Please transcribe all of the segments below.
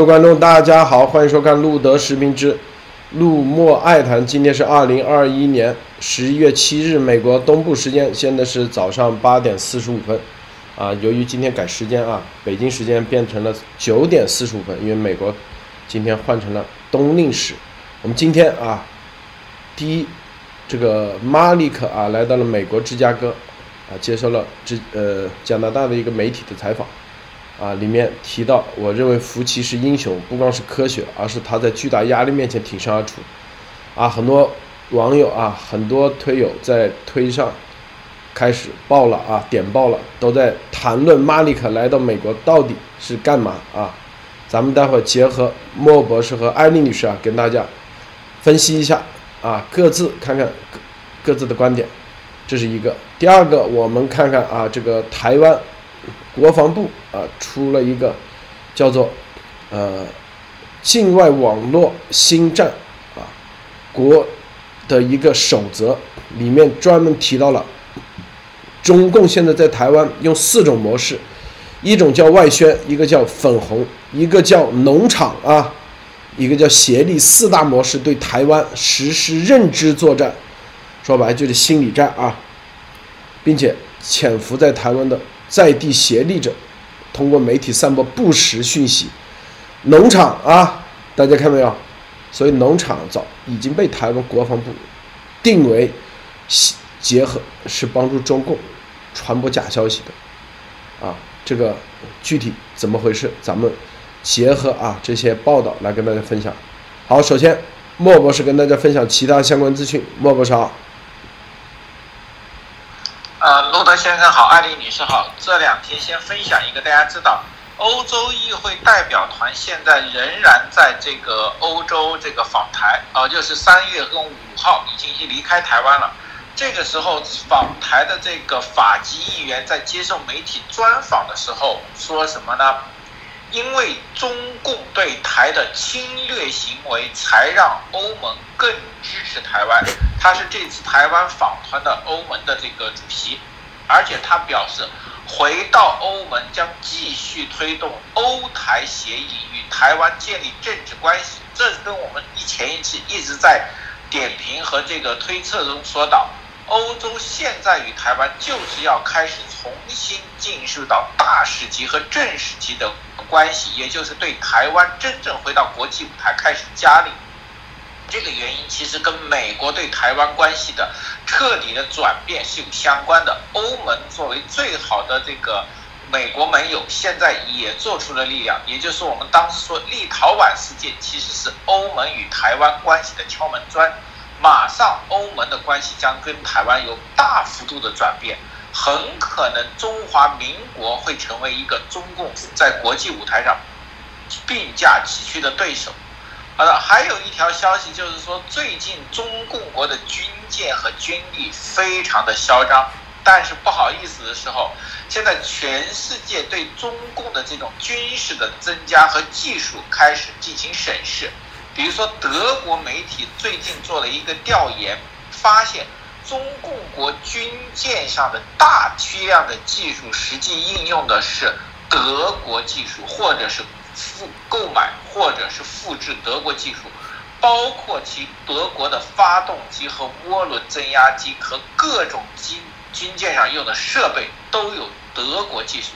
各位观众，大家好，欢迎收看《路德时评之路莫爱谈》。今天是二零二一年十一月七日，美国东部时间，现在是早上八点四十五分。啊，由于今天改时间啊，北京时间变成了九点四十五分，因为美国今天换成了冬令时。我们今天啊，第一，这个马里克啊来到了美国芝加哥，啊，接受了芝呃加拿大的一个媒体的采访。啊，里面提到，我认为福奇是英雄，不光是科学，而是他在巨大压力面前挺身而出。啊，很多网友啊，很多推友在推上开始爆了啊，点爆了，都在谈论马里克来到美国到底是干嘛啊？咱们待会儿结合莫博士和艾丽女士啊，跟大家分析一下啊，各自看看各自的观点，这是一个。第二个，我们看看啊，这个台湾。国防部啊出了一个叫做呃境外网络新战啊国的一个守则，里面专门提到了中共现在在台湾用四种模式，一种叫外宣，一个叫粉红，一个叫农场啊，一个叫协力，四大模式对台湾实施认知作战，说白就是心理战啊，并且潜伏在台湾的。在地协力者，通过媒体散播不实讯息。农场啊，大家看到没有？所以农场早已经被台湾国防部定为结合是帮助中共传播假消息的。啊，这个具体怎么回事？咱们结合啊这些报道来跟大家分享。好，首先莫博士跟大家分享其他相关资讯。莫博士好。呃，路德先生好，艾丽女士好。这两天先分享一个，大家知道，欧洲议会代表团现在仍然在这个欧洲这个访台，呃，就是三月跟五号已经离开台湾了。这个时候访台的这个法籍议员在接受媒体专访的时候说什么呢？因为中共对台的侵略行为，才让欧盟更支持台湾。他是这次台湾访团的欧盟的这个主席，而且他表示，回到欧盟将继续推动欧台协议，与台湾建立政治关系。这跟我们以前一期一直在点评和这个推测中说到，欧洲现在与台湾就是要开始重新进入到大使级和正使级的。关系，也就是对台湾真正回到国际舞台开始加力，这个原因其实跟美国对台湾关系的彻底的转变是有相关的。欧盟作为最好的这个美国盟友，现在也做出了力量，也就是我们当时说立陶宛事件其实是欧盟与台湾关系的敲门砖，马上欧盟的关系将跟台湾有大幅度的转变。很可能中华民国会成为一个中共在国际舞台上并驾齐驱的对手。好的，还有一条消息就是说，最近中共国的军舰和军力非常的嚣张，但是不好意思的时候，现在全世界对中共的这种军事的增加和技术开始进行审视。比如说，德国媒体最近做了一个调研，发现。中共国军舰上的大批量的技术，实际应用的是德国技术，或者是复购买，或者是复制德国技术，包括其德国的发动机和涡轮增压机和各种军军舰上用的设备都有德国技术。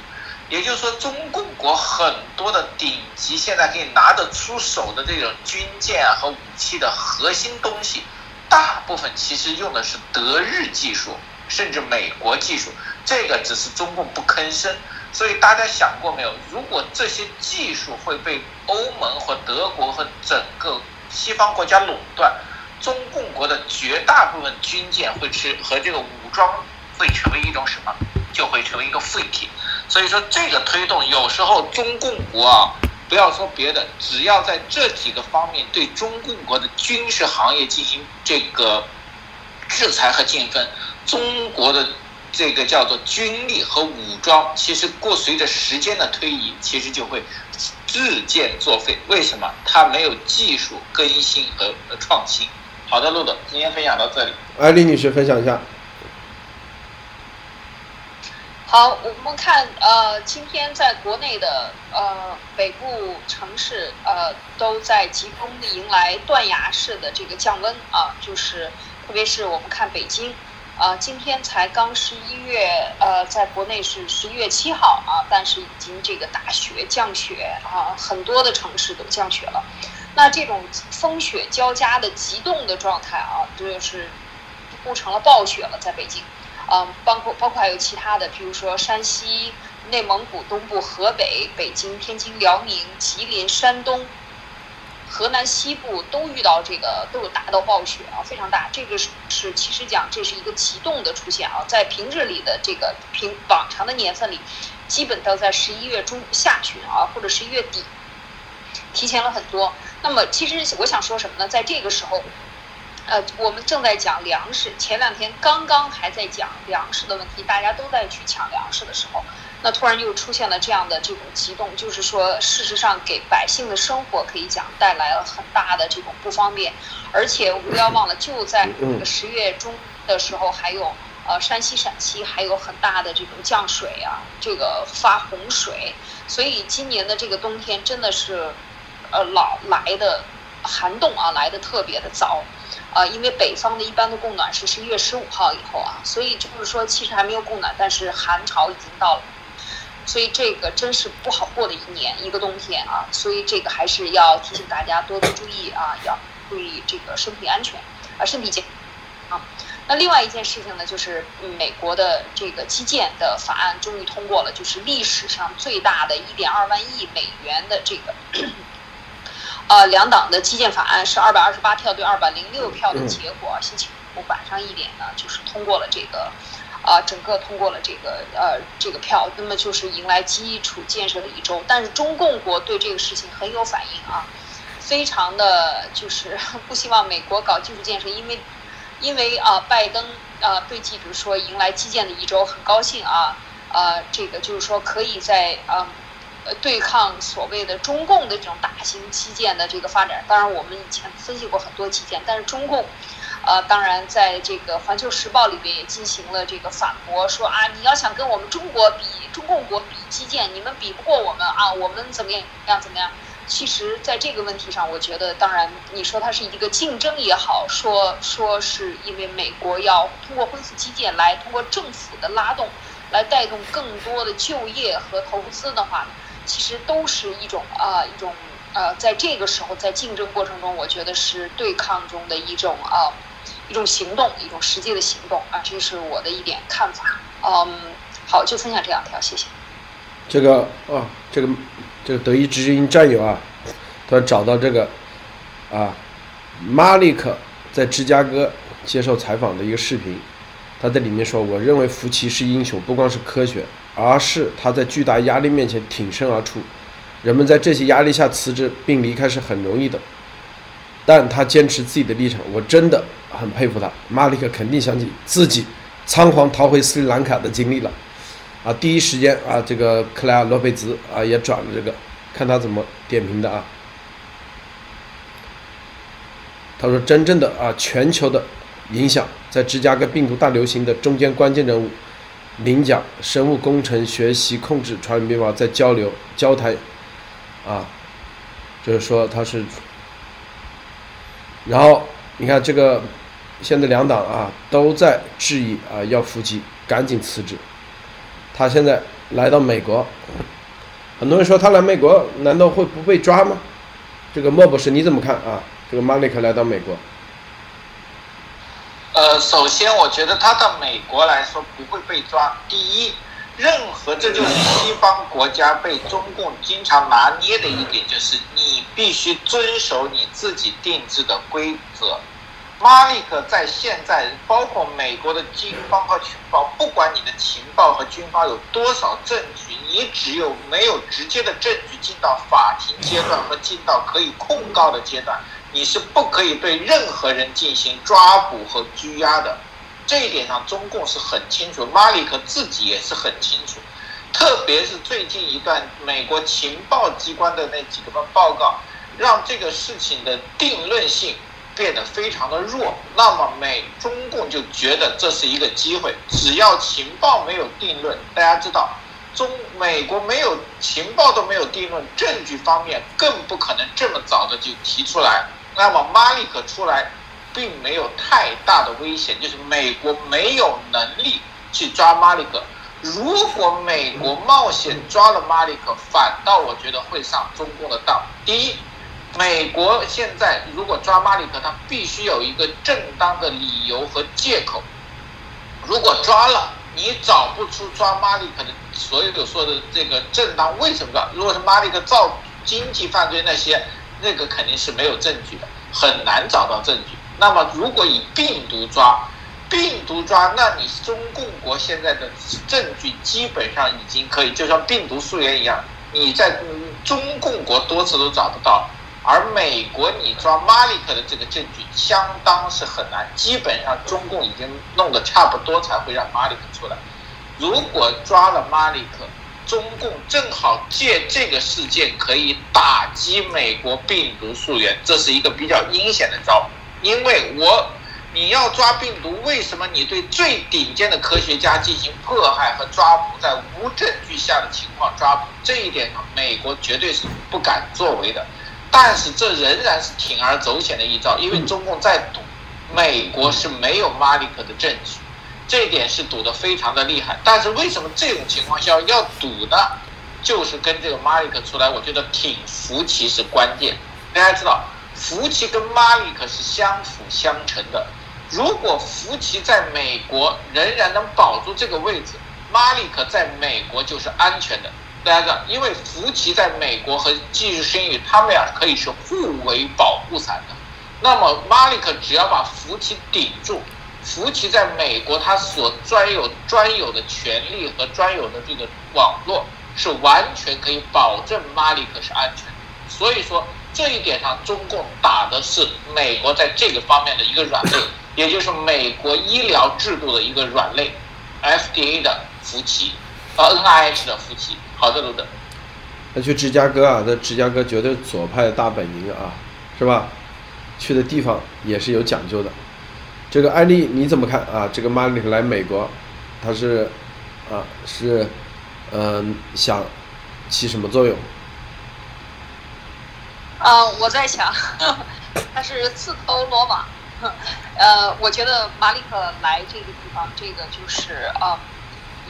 也就是说，中共国很多的顶级现在可以拿得出手的这种军舰和武器的核心东西。大部分其实用的是德日技术，甚至美国技术，这个只是中共不吭声。所以大家想过没有？如果这些技术会被欧盟和德国和整个西方国家垄断，中共国的绝大部分军舰会吃和这个武装会成为一种什么？就会成为一个废铁。所以说这个推动有时候中共国啊。不要说别的，只要在这几个方面对中共国的军事行业进行这个制裁和禁分，中国的这个叫做军力和武装，其实过随着时间的推移，其实就会日渐作废。为什么？它没有技术更新和和创新。好的，陆总，今天分享到这里。艾丽女士分享一下。好，我们看呃，今天在国内的呃北部城市呃都在集中的迎来断崖式的这个降温啊，就是特别是我们看北京啊，今天才刚十一月呃，在国内是十一月七号啊，但是已经这个大雪降雪啊，很多的城市都降雪了。那这种风雪交加的急冻的状态啊，这就是不成了暴雪了，在北京。嗯，包括包括还有其他的，比如说山西、内蒙古东部、河北、北京、天津、辽宁、吉林、山东、河南西部都遇到这个都有大到暴雪啊，非常大。这个是是其实讲这是一个急冻的出现啊，在平日里的这个平往常的年份里，基本都在十一月中下旬啊，或者十一月底，提前了很多。那么其实我想说什么呢？在这个时候。呃，我们正在讲粮食。前两天刚刚还在讲粮食的问题，大家都在去抢粮食的时候，那突然又出现了这样的这种激动，就是说，事实上给百姓的生活可以讲带来了很大的这种不方便。而且我们不要忘了，就在这个十月中的时候，还有呃山西、陕西还有很大的这种降水啊，这个发洪水。所以今年的这个冬天真的是，呃，老来的寒冻啊，来的特别的早。啊，因为北方的一般的供暖是十一月十五号以后啊，所以就是说其实还没有供暖，但是寒潮已经到了，所以这个真是不好过的一年一个冬天啊，所以这个还是要提醒大家多多注意啊，要注意这个身体安全啊，身体健康啊。那另外一件事情呢，就是美国的这个基建的法案终于通过了，就是历史上最大的一点二万亿美元的这个。呃，两党的基建法案是二百二十八票对二百零六票的结果，星期五晚上一点呢，就是通过了这个，啊，整个通过了这个呃这个票，那么就是迎来基础建设的一周。但是中共国对这个事情很有反应啊，非常的就是 不希望美国搞基础建设，因为因为啊，拜登啊对记者说迎来基建的一周很高兴啊，啊，这个就是说可以在啊。呃，对抗所谓的中共的这种大型基建的这个发展，当然我们以前分析过很多基建，但是中共，呃，当然在这个《环球时报》里边也进行了这个反驳，说啊，你要想跟我们中国比，中共国比基建，你们比不过我们啊，我们怎么样怎么样？其实，在这个问题上，我觉得，当然你说它是一个竞争也好，说说是因为美国要通过恢复基建来通过政府的拉动，来带动更多的就业和投资的话？其实都是一种啊，一种呃，在这个时候，在竞争过程中，我觉得是对抗中的一种啊，一种行动，一种实际的行动啊，这是我的一点看法。嗯，好，就分享这两条，谢谢。这个啊，这个这个德意志英战友啊，他找到这个啊，马利克在芝加哥接受采访的一个视频，他在里面说：“我认为福奇是英雄，不光是科学。”而是他在巨大压力面前挺身而出，人们在这些压力下辞职并离开是很容易的，但他坚持自己的立场，我真的很佩服他。马里克肯定想起自己仓皇逃回斯里兰卡的经历了，啊，第一时间啊，这个克莱尔罗贝兹啊也转了这个，看他怎么点评的啊。他说，真正的啊全球的影响，在芝加哥病毒大流行的中间关键人物。领奖，生物工程学习控制传染病嘛，在交流交谈，啊，就是说他是，然后你看这个，现在两党啊都在质疑啊要伏击，赶紧辞职。他现在来到美国，很多人说他来美国难道会不被抓吗？这个莫博士你怎么看啊？这个马里克来到美国。呃，首先，我觉得他到美国来说不会被抓。第一，任何这就是西方国家被中共经常拿捏的一点，就是你必须遵守你自己定制的规则。马利克在现在，包括美国的军方和情报，不管你的情报和军方有多少证据，你只有没有直接的证据进到法庭阶段和进到可以控告的阶段。你是不可以对任何人进行抓捕和拘押的，这一点上中共是很清楚，马里克自己也是很清楚，特别是最近一段美国情报机关的那几个份报告，让这个事情的定论性变得非常的弱，那么美中共就觉得这是一个机会，只要情报没有定论，大家知道，中美国没有情报都没有定论，证据方面更不可能这么早的就提出来，那么马里克出来，并没有太大的危险，就是美国没有能力去抓马里克。如果美国冒险抓了马里克，反倒我觉得会上中共的当。第一，美国现在如果抓马里克，他必须有一个正当的理由和借口。如果抓了，你找不出抓马里克的所有说的这个正当为什么抓？如果是马里克造经济犯罪那些，那个肯定是没有证据的，很难找到证据。那么如果以病毒抓，病毒抓，那你中共国现在的证据基本上已经可以，就像病毒溯源一样，你在中共国多次都找不到，而美国你抓马里克的这个证据相当是很难，基本上中共已经弄得差不多才会让马里克出来。如果抓了马里克，中共正好借这个事件可以打击美国病毒溯源，这是一个比较阴险的招，因为我。你要抓病毒，为什么你对最顶尖的科学家进行迫害和抓捕，在无证据下的情况抓捕？这一点上，美国绝对是不敢作为的。但是这仍然是铤而走险的一招，因为中共在赌，美国是没有马里克的证据，这点是赌得非常的厉害。但是为什么这种情况下要赌呢？就是跟这个马里克出来，我觉得挺福奇是关键。大家知道，福奇跟马里克是相辅相成的。如果福奇在美国仍然能保住这个位置，马里克在美国就是安全的。大家知道，因为福奇在美国和技术生意，他们俩可以是互为保护伞的。那么马里克只要把福奇顶住，福奇在美国他所专有专有的权利和专有的这个网络，是完全可以保证马里克是安全的。所以说这一点上，中共打的是美国在这个方面的一个软肋。也就是美国医疗制度的一个软肋，FDA 的福奇，呃，NIH 的福奇。好的，卢德。那去芝加哥啊，在芝加哥绝对左派的大本营啊，是吧？去的地方也是有讲究的。这个案例你怎么看啊？这个马里克来美国，他是啊是嗯想起什么作用？啊，我在想，他是自投罗网。呃，我觉得马里克来这个地方，这个就是呃，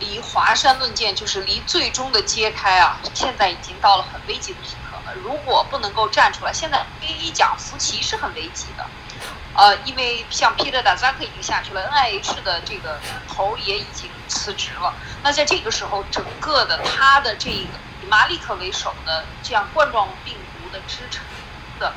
离华山论剑，就是离最终的揭开啊，现在已经到了很危急的时刻了。如果不能够站出来，现在一讲福奇是很危急的，呃，因为像皮特达扎克已经下去了，NIH 的这个头也已经辞职了。那在这个时候，整个的他的这个以马里克为首的这样冠状病毒的支撑的，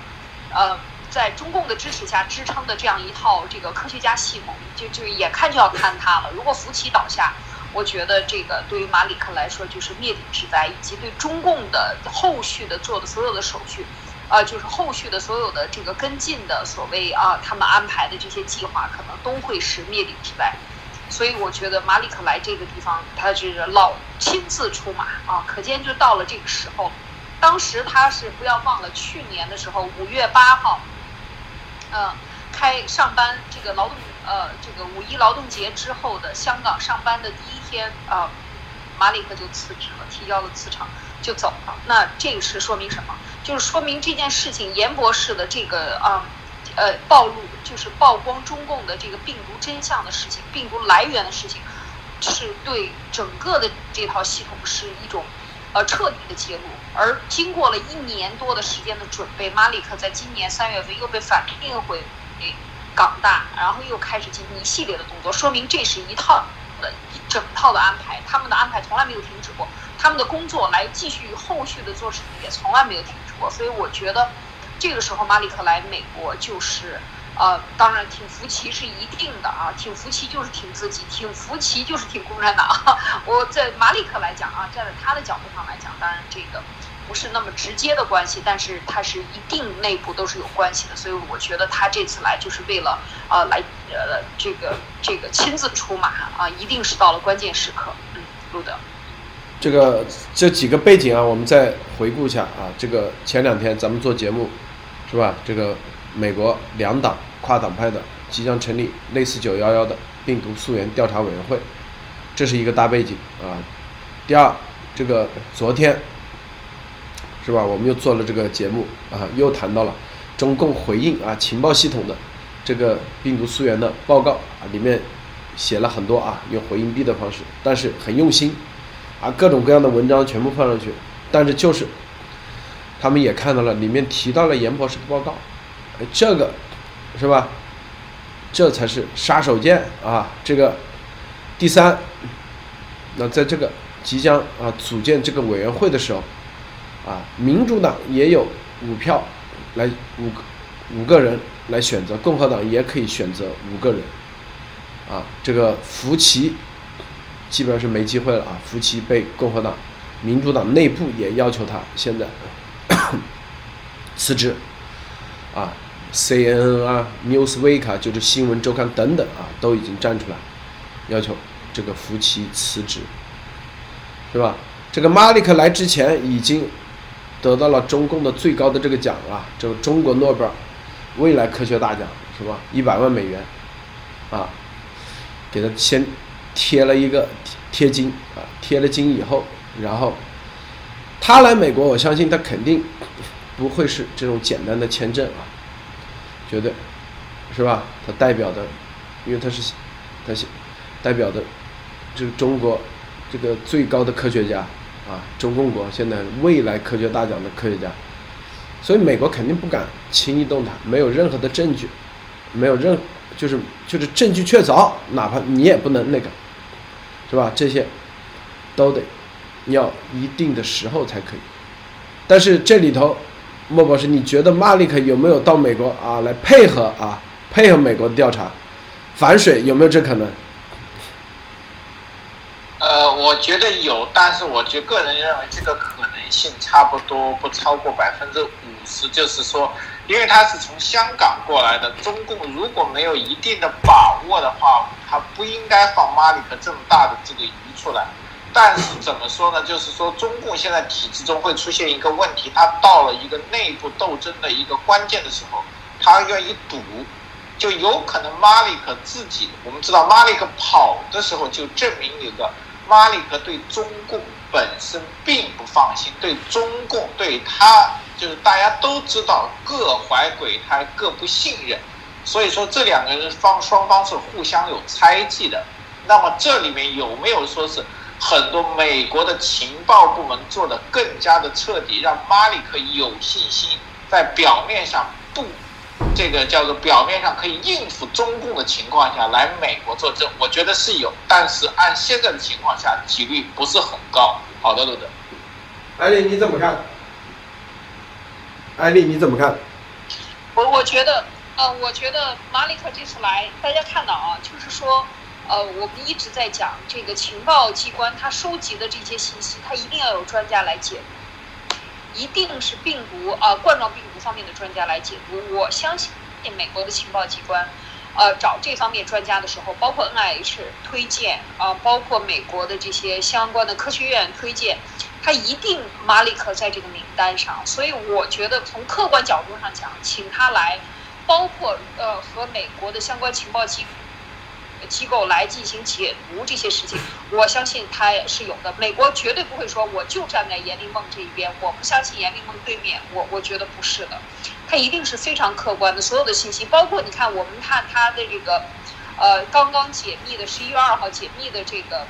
呃。在中共的支持下支撑的这样一套这个科学家系统，就就眼看就要坍塌了。如果福奇倒下，我觉得这个对于马里克来说就是灭顶之灾，以及对中共的后续的做的所有的手续，呃，就是后续的所有的这个跟进的所谓啊，他们安排的这些计划，可能都会是灭顶之灾。所以我觉得马里克来这个地方，他就是老亲自出马啊，可见就到了这个时候。当时他是不要忘了去年的时候，五月八号。呃，开上班这个劳动呃，这个五一劳动节之后的香港上班的第一天啊，马里克就辞职了，提交了辞呈就走了。那这个是说明什么？就是说明这件事情，严博士的这个啊，呃，暴露就是曝光中共的这个病毒真相的事情，病毒来源的事情，是对整个的这套系统是一种。呃，彻底的揭露。而经过了一年多的时间的准备，马里克在今年三月份又被反聘回港大，然后又开始进行一系列的动作，说明这是一套的一整套的安排。他们的安排从来没有停止过，他们的工作来继续后续的做事也从来没有停止所以我觉得，这个时候马里克来美国就是。呃，当然挺服气是一定的啊，挺服气就是挺自己，挺服气就是挺共产党。我在马里克来讲啊，站在他的角度上来讲，当然这个不是那么直接的关系，但是他是一定内部都是有关系的，所以我觉得他这次来就是为了呃来呃这个这个亲自出马啊，一定是到了关键时刻。嗯，路德，这个这几个背景啊，我们再回顾一下啊，这个前两天咱们做节目是吧？这个。美国两党跨党派的即将成立类似九幺幺的病毒溯源调查委员会，这是一个大背景啊。第二，这个昨天是吧？我们又做了这个节目啊，又谈到了中共回应啊情报系统的这个病毒溯源的报告啊，里面写了很多啊，用回应币的方式，但是很用心啊，各种各样的文章全部放上去，但是就是他们也看到了里面提到了严博士的报告，这个是吧？这才是杀手锏啊！这个第三，那在这个。即将啊组建这个委员会的时候，啊，民主党也有五票，来五个五个人来选择，共和党也可以选择五个人，啊，这个福奇基本上是没机会了啊，福奇被共和党、民主党内部也要求他现在 辞职，啊，CNN 啊，Newsweek 啊，就是新闻周刊等等啊，都已经站出来要求这个福奇辞职。是吧？这个马利克来之前已经得到了中共的最高的这个奖啊，这个中国诺贝尔未来科学大奖是吧？一百万美元啊，给他先贴了一个贴金啊，贴了金以后，然后他来美国，我相信他肯定不会是这种简单的签证啊，绝对是吧？他代表的，因为他是他是代表的这个中国。这个最高的科学家啊，中共国现在未来科学大奖的科学家，所以美国肯定不敢轻易动他，没有任何的证据，没有任就是就是证据确凿，哪怕你也不能那个，是吧？这些都得要一定的时候才可以。但是这里头，莫博士，你觉得马利克有没有到美国啊来配合啊配合美国的调查，反水有没有这可能？呃，我觉得有，但是我就个人认为这个可能性差不多不超过百分之五十。就是说，因为他是从香港过来的，中共如果没有一定的把握的话，他不应该放马里克这么大的这个鱼出来。但是怎么说呢？就是说，中共现在体制中会出现一个问题，他到了一个内部斗争的一个关键的时候，他愿意赌，就有可能马里克自己，我们知道马里克跑的时候就证明有个。马里克对中共本身并不放心，对中共对他就是大家都知道各怀鬼胎，各不信任，所以说这两个人方双方是互相有猜忌的。那么这里面有没有说是很多美国的情报部门做的更加的彻底，让马里克有信心在表面上不？这个叫做表面上可以应付中共的情况下来美国作证，我觉得是有，但是按现在的情况下，几率不是很高。好的，陆德，艾丽你怎么看？艾丽你怎么看？我我觉得，呃，我觉得马里克这次来，大家看到啊，就是说，呃，我们一直在讲这个情报机关他收集的这些信息，他一定要有专家来解读。一定是病毒啊，冠状病毒方面的专家来解读。我相信美国的情报机关，呃，找这方面专家的时候，包括 NIH 推荐啊，包括美国的这些相关的科学院推荐，他一定马里克在这个名单上。所以我觉得从客观角度上讲，请他来，包括呃和美国的相关情报机。机构来进行解读这些事情，我相信他是有的。美国绝对不会说我就站在严立梦这一边，我不相信严立梦对面。我我觉得不是的，他一定是非常客观的。所有的信息，包括你看，我们看他的这个，呃，刚刚解密的十一月二号解密的这个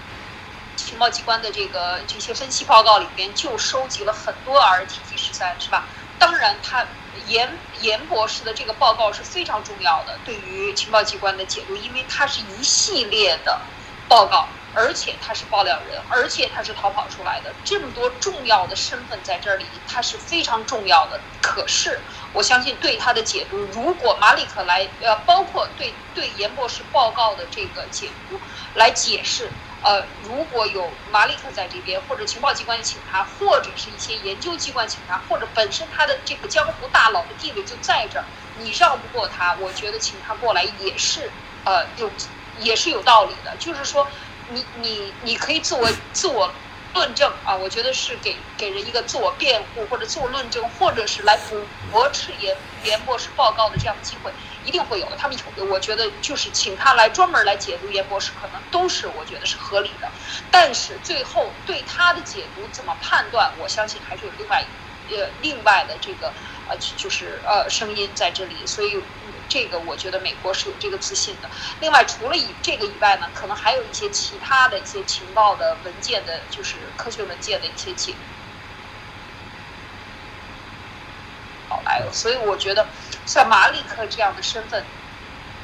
情报机关的这个这些分析报告里边，就收集了很多 RTT 十三，是吧？当然他。严严博士的这个报告是非常重要的，对于情报机关的解读，因为它是一系列的报告，而且他是爆料人，而且他是逃跑出来的，这么多重要的身份在这里，他是非常重要的。可是我相信对他的解读，如果马里克来，呃，包括对对严博士报告的这个解读来解释。呃，如果有马里克在这边，或者情报机关请他，或者是一些研究机关请他，或者本身他的这个江湖大佬的地位就在这儿，你绕不过他，我觉得请他过来也是呃有也是有道理的。就是说，你你你可以自我自我论证啊，我觉得是给给人一个自我辩护或者自我论证，或者是来驳斥严严博士报告的这样的机会，一定会有的。他们有我觉得就是请他来专门来解读严博士，可能都是我觉得是合理的。但是最后对他的解读怎么判断，我相信还是有另外呃另外的这个呃就是呃声音在这里，所以。这个我觉得美国是有这个自信的。另外，除了以这个以外呢，可能还有一些其他的一些情报的文件的，就是科学文件的一些解。好来了，所以我觉得像马里克这样的身份，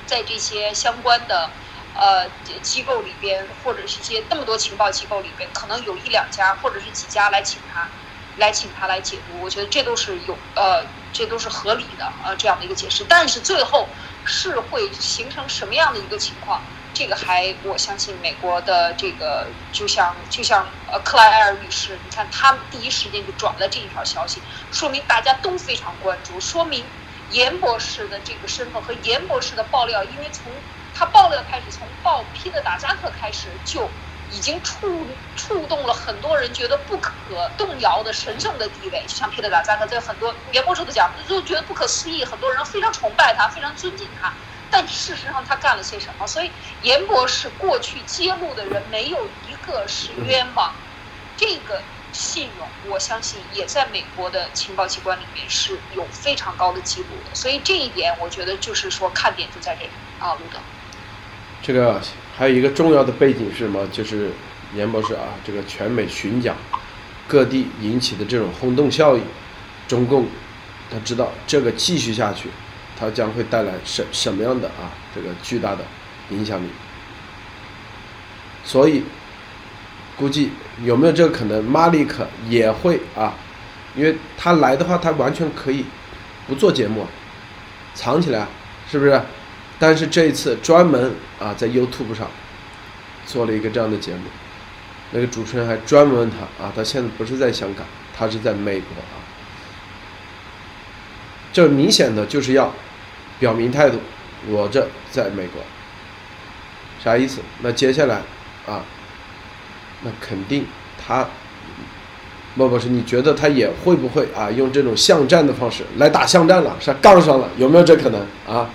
在这些相关的呃机构里边，或者是一些那么多情报机构里边，可能有一两家或者是几家来请他，来请他来解读。我觉得这都是有呃。这都是合理的啊，这样的一个解释。但是最后是会形成什么样的一个情况？这个还我相信美国的这个，就像就像呃克莱尔女士，你看他第一时间就转了这一条消息，说明大家都非常关注，说明严博士的这个身份和严博士的爆料，因为从他爆料开始，从爆皮特达扎克开始就。已经触触动了很多人觉得不可动摇的神圣的地位，就像皮特·达扎克在很多演播时都讲，就觉得不可思议。很多人非常崇拜他，非常尊敬他，但事实上他干了些什么？所以严博士过去揭露的人没有一个是冤枉。这个信用，我相信也在美国的情报机关里面是有非常高的记录的。所以这一点，我觉得就是说看点就在这里啊，路德。这个。还有一个重要的背景是什么？就是严博士啊，这个全美巡讲，各地引起的这种轰动效应，中共他知道这个继续下去，它将会带来什什么样的啊这个巨大的影响力。所以估计有没有这个可能，马利克也会啊，因为他来的话，他完全可以不做节目，藏起来，是不是？但是这一次专门啊在 YouTube 上做了一个这样的节目，那个主持人还专门问他啊，他现在不是在香港，他是在美国啊，这明显的就是要表明态度，我这在美国，啥意思？那接下来啊，那肯定他，莫博士，你觉得他也会不会啊用这种巷战的方式来打巷战了，是杠上了，有没有这可能啊？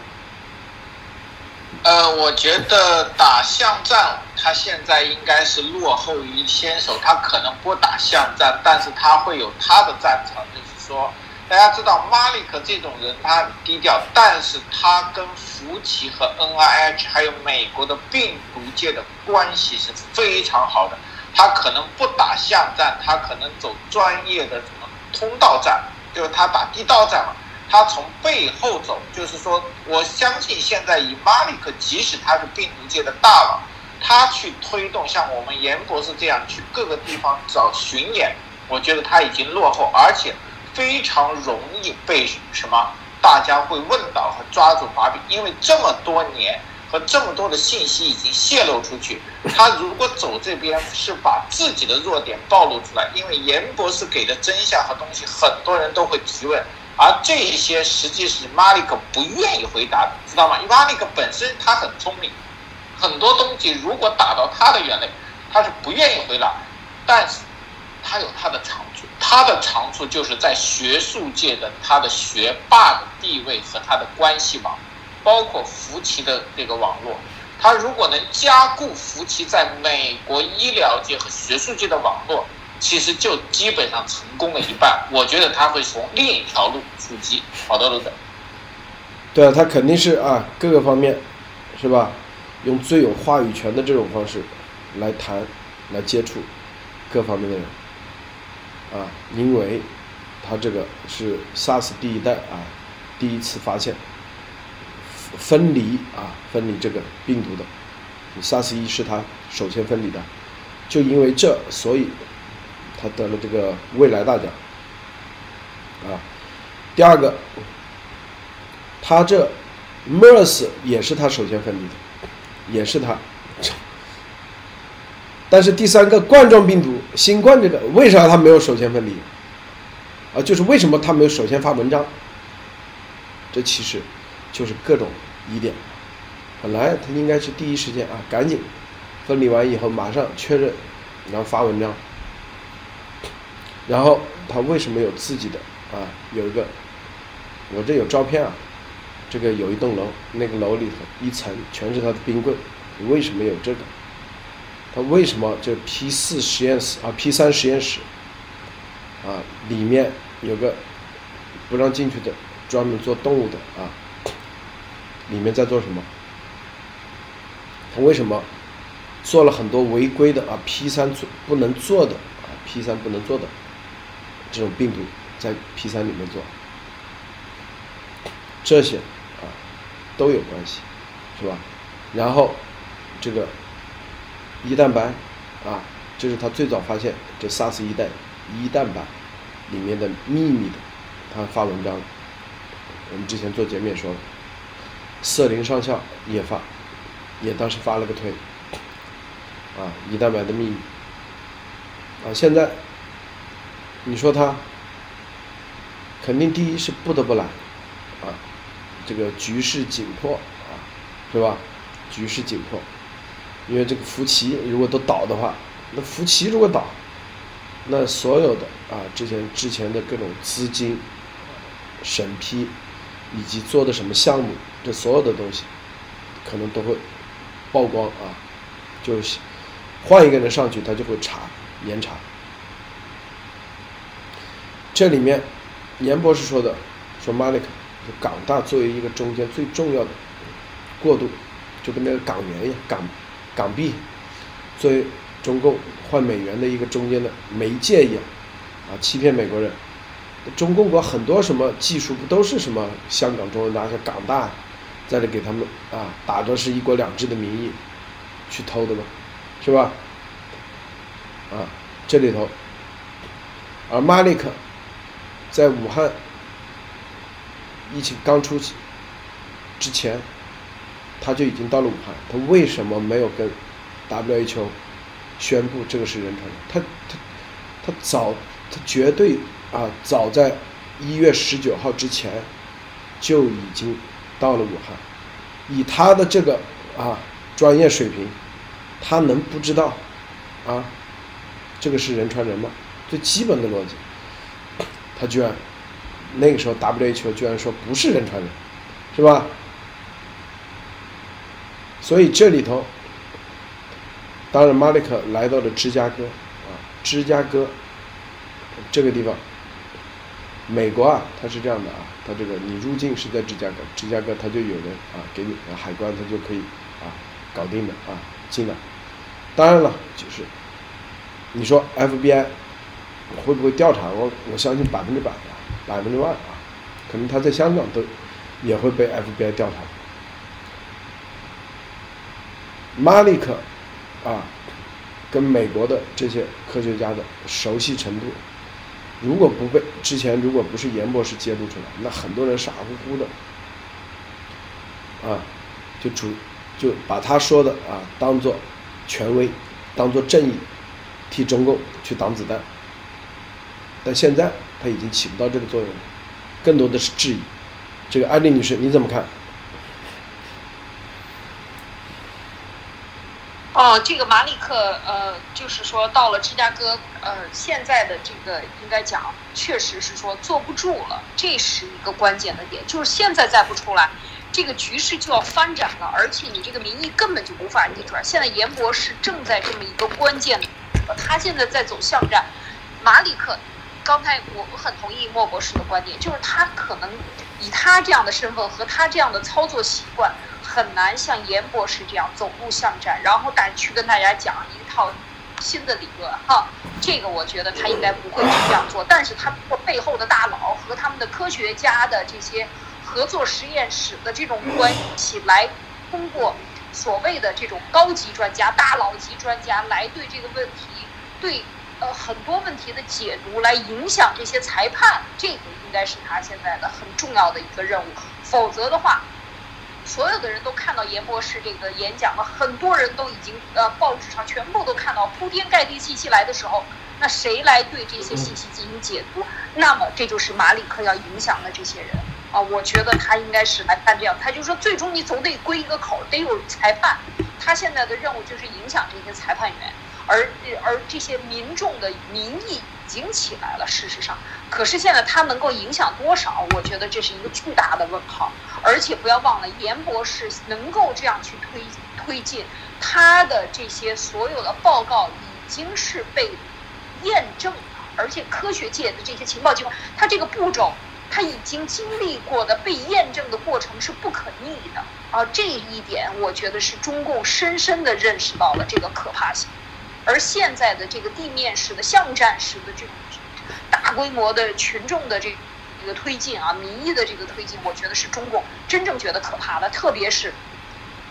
呃，我觉得打巷战，他现在应该是落后于先手。他可能不打巷战，但是他会有他的战场。就是说，大家知道马里克这种人，他低调，但是他跟福奇和 NIH 还有美国的病毒界的关系是非常好的。他可能不打巷战，他可能走专业的什么通道战，就是他打地道战嘛。他从背后走，就是说，我相信现在以马里克，即使他是病毒界的大佬，他去推动像我们严博士这样去各个地方找巡演，我觉得他已经落后，而且非常容易被什么大家会问到和抓住把柄，因为这么多年和这么多的信息已经泄露出去，他如果走这边是把自己的弱点暴露出来，因为严博士给的真相和东西，很多人都会提问。而这些实际是马里克不愿意回答的，知道吗？因为马里克本身他很聪明，很多东西如果打到他的眼里，他是不愿意回答。但是，他有他的长处，他的长处就是在学术界的他的学霸的地位和他的关系网，包括福奇的这个网络。他如果能加固福奇在美国医疗界和学术界的网络。其实就基本上成功了一半，我觉得他会从另一条路出击。好的，路的。对啊，他肯定是啊，各个方面，是吧？用最有话语权的这种方式来谈，来接触各方面的人啊，因为他这个是 SARS 第一代啊，第一次发现分离啊，分离这个病毒的，SARS 一是他首先分离的，就因为这，所以。他得了这个未来大奖，啊，第二个，他这 MERS 也是他首先分离的，也是他，但是第三个冠状病毒新冠这个为啥他没有首先分离？啊，就是为什么他没有首先发文章？这其实就是各种疑点。本来他应该是第一时间啊，赶紧分离完以后马上确认，然后发文章。然后他为什么有自己的啊？有一个，我这有照片啊，这个有一栋楼，那个楼里头一层全是他的冰柜，为什么有这个？他为什么这 P 四实验室啊 P 三实验室啊里面有个不让进去的，专门做动物的啊？里面在做什么？他为什么做了很多违规的啊？P 三做不能做的啊？P 三不能做的这种病毒在 P 三里面做，这些啊都有关系，是吧？然后这个一蛋白啊，这是他最早发现这 SARS 一代一蛋白里面的秘密的，他发文章，我们之前做节目也说了。瑟林上校也发，也当时发了个推，啊，一蛋白的秘密，啊，现在你说他肯定第一是不得不来，啊，这个局势紧迫啊，是吧？局势紧迫，因为这个福奇如果都倒的话，那福奇如果倒，那所有的啊之前之前的各种资金审批以及做的什么项目。这所有的东西，可能都会曝光啊，就是换一个人上去，他就会查严查。这里面，严博士说的，说马里克，港大作为一个中间最重要的过渡，就跟那个港元一样，港港币作为中共换美元的一个中间的媒介一样，啊，欺骗美国人。中共国很多什么技术不都是什么香港中文大学、港大？在这给他们啊，打着是一国两制的名义去偷的吗，是吧？啊，这里头，而马利克在武汉疫情刚出之前，他就已经到了武汉。他为什么没有跟 WHO 宣布这个是人传人？他他他早，他绝对啊，早在一月十九号之前就已经。到了武汉，以他的这个啊专业水平，他能不知道啊这个是人传人吗？最基本的逻辑，他居然那个时候 WHO 居然说不是人传人，是吧？所以这里头，当然马利克来到了芝加哥啊，芝加哥这个地方。美国啊，它是这样的啊，它这个你入境是在芝加哥，芝加哥它就有人啊给你海关，它就可以啊搞定的啊进来。当然了，就是你说 FBI 会不会调查？我我相信百分之百啊，百分之万啊，可能他在香港都也会被 FBI 调查。马利克啊，跟美国的这些科学家的熟悉程度。如果不被之前如果不是严博士揭露出来，那很多人傻乎乎的，啊，就主就把他说的啊当做权威，当做正义，替中共去挡子弹。但现在他已经起不到这个作用了，更多的是质疑。这个艾丽女士你怎么看？哦，这个马里克，呃，就是说到了芝加哥，呃，现在的这个应该讲，确实是说坐不住了，这是一个关键的点，就是现在再不出来，这个局势就要翻转了，而且你这个民意根本就无法逆转。现在严博士正在这么一个关键，他现在在走巷战。马里克，刚才我我很同意莫博士的观点，就是他可能以他这样的身份和他这样的操作习惯。很难像严博士这样走入巷战，然后敢去跟大家讲一套新的理论哈。这个我觉得他应该不会去这样做，但是他通过背后的大佬和他们的科学家的这些合作实验室的这种关系，来通过所谓的这种高级专家、大佬级专家来对这个问题，对呃很多问题的解读，来影响这些裁判。这个应该是他现在的很重要的一个任务，否则的话。所有的人都看到严博士这个演讲了，很多人都已经呃报纸上全部都看到铺天盖地信息来的时候，那谁来对这些信息进行解读？那么这就是马里克要影响的这些人啊，我觉得他应该是来干这样，他就说最终你总得归一个口，得有裁判，他现在的任务就是影响这些裁判员，而而这些民众的民意已经起来了。事实上，可是现在它能够影响多少？我觉得这是一个巨大的问号。而且不要忘了，严博士能够这样去推推进他的这些所有的报告，已经是被验证了。而且科学界的这些情报机关，他这个步骤。他已经经历过的被验证的过程是不可逆的啊！这一点我觉得是中共深深的认识到了这个可怕性，而现在的这个地面式的巷战式的这种大规模的群众的这这个推进啊，民意的这个推进，我觉得是中共真正觉得可怕的。特别是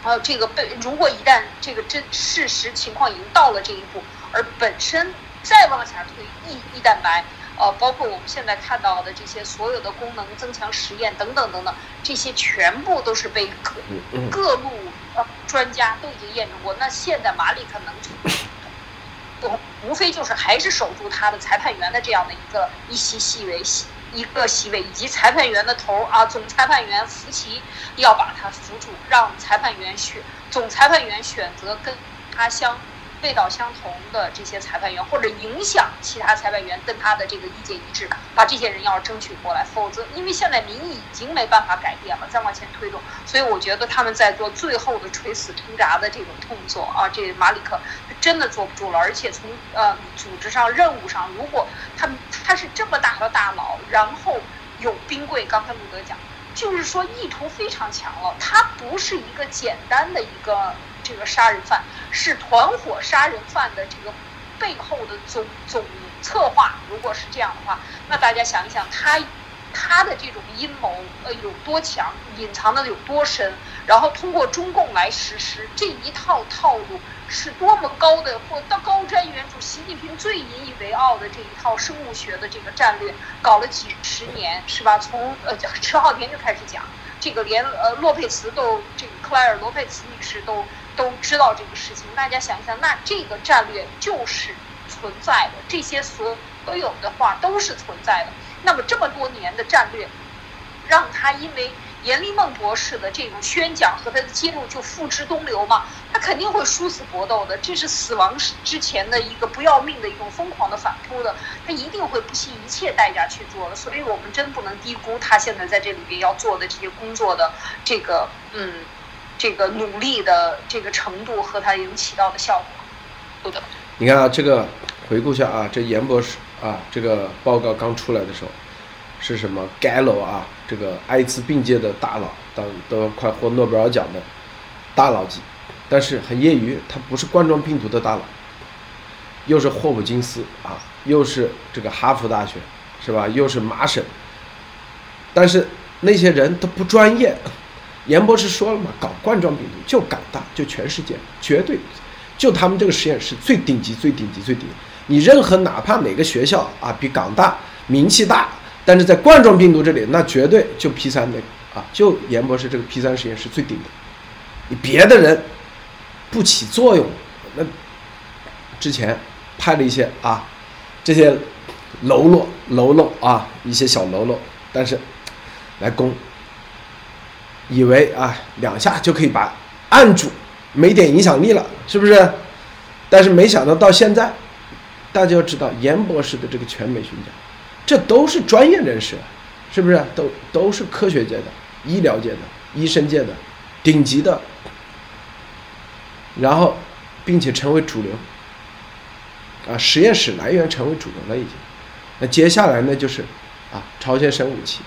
啊，这个被如果一旦这个真事实情况已经到了这一步，而本身再往下推一一蛋白。呃，包括我们现在看到的这些所有的功能增强实验等等等等，这些全部都是被各各路呃专家都已经验证过。那现在马里克能不无非就是还是守住他的裁判员的这样的一个一席席位，一个席位，以及裁判员的头啊，总裁判员福奇要把他扶住，让裁判员选总裁判员选择跟他相。味道相同的这些裁判员，或者影响其他裁判员跟他的这个意见一致，把这些人要争取过来，否则因为现在民意已经没办法改变了，再往前推动，所以我觉得他们在做最后的垂死挣扎的这种动作啊，这马里克他真的坐不住了，而且从呃组织上任务上，如果他他是这么大的大佬，然后有冰柜，刚才鲁德讲，就是说意图非常强了，他不是一个简单的一个。这个杀人犯是团伙杀人犯的这个背后的总总策划，如果是这样的话，那大家想一想，他他的这种阴谋呃有多强，隐藏的有多深，然后通过中共来实施这一套套路，是多么高的或到高瞻远瞩，习近平最引以为傲的这一套生物学的这个战略，搞了几十年，是吧？从呃迟浩田就开始讲，这个连呃洛佩茨都这个克莱尔罗佩茨女士都。都知道这个事情，大家想一想，那这个战略就是存在的，这些所所有的话都是存在的。那么这么多年的战略，让他因为阎立梦博士的这种宣讲和他的揭露就付之东流嘛？他肯定会殊死搏斗的，这是死亡之前的一个不要命的一种疯狂的反扑的，他一定会不惜一切代价去做的。所以我们真不能低估他现在在这里边要做的这些工作的这个嗯。这个努力的这个程度和它已经起到的效果，不的。你看啊，这个回顾一下啊，这严博士啊，这个报告刚出来的时候，是什么 Gallo 啊，这个艾滋病界的大佬，当都快获诺贝尔奖的大佬级，但是很业余，他不是冠状病毒的大佬，又是霍普金斯啊，又是这个哈佛大学，是吧？又是麻省，但是那些人都不专业。严博士说了嘛，搞冠状病毒就港大，就全世界绝对，就他们这个实验室最顶级、最顶级、最顶。你任何哪怕哪个学校啊，比港大名气大，但是在冠状病毒这里，那绝对就 P 三的啊，就严博士这个 P 三实验室最顶的。你别的人不起作用，那之前派了一些啊，这些喽啰喽啰啊，一些小喽啰，但是来攻。以为啊两下就可以把按住没点影响力了，是不是？但是没想到到现在，大家要知道严博士的这个全美巡讲，这都是专业人士，是不是？都都是科学界的、医疗界的、医生界的顶级的，然后并且成为主流啊，实验室来源成为主流了已经。那接下来呢，就是啊，朝鲜生武器。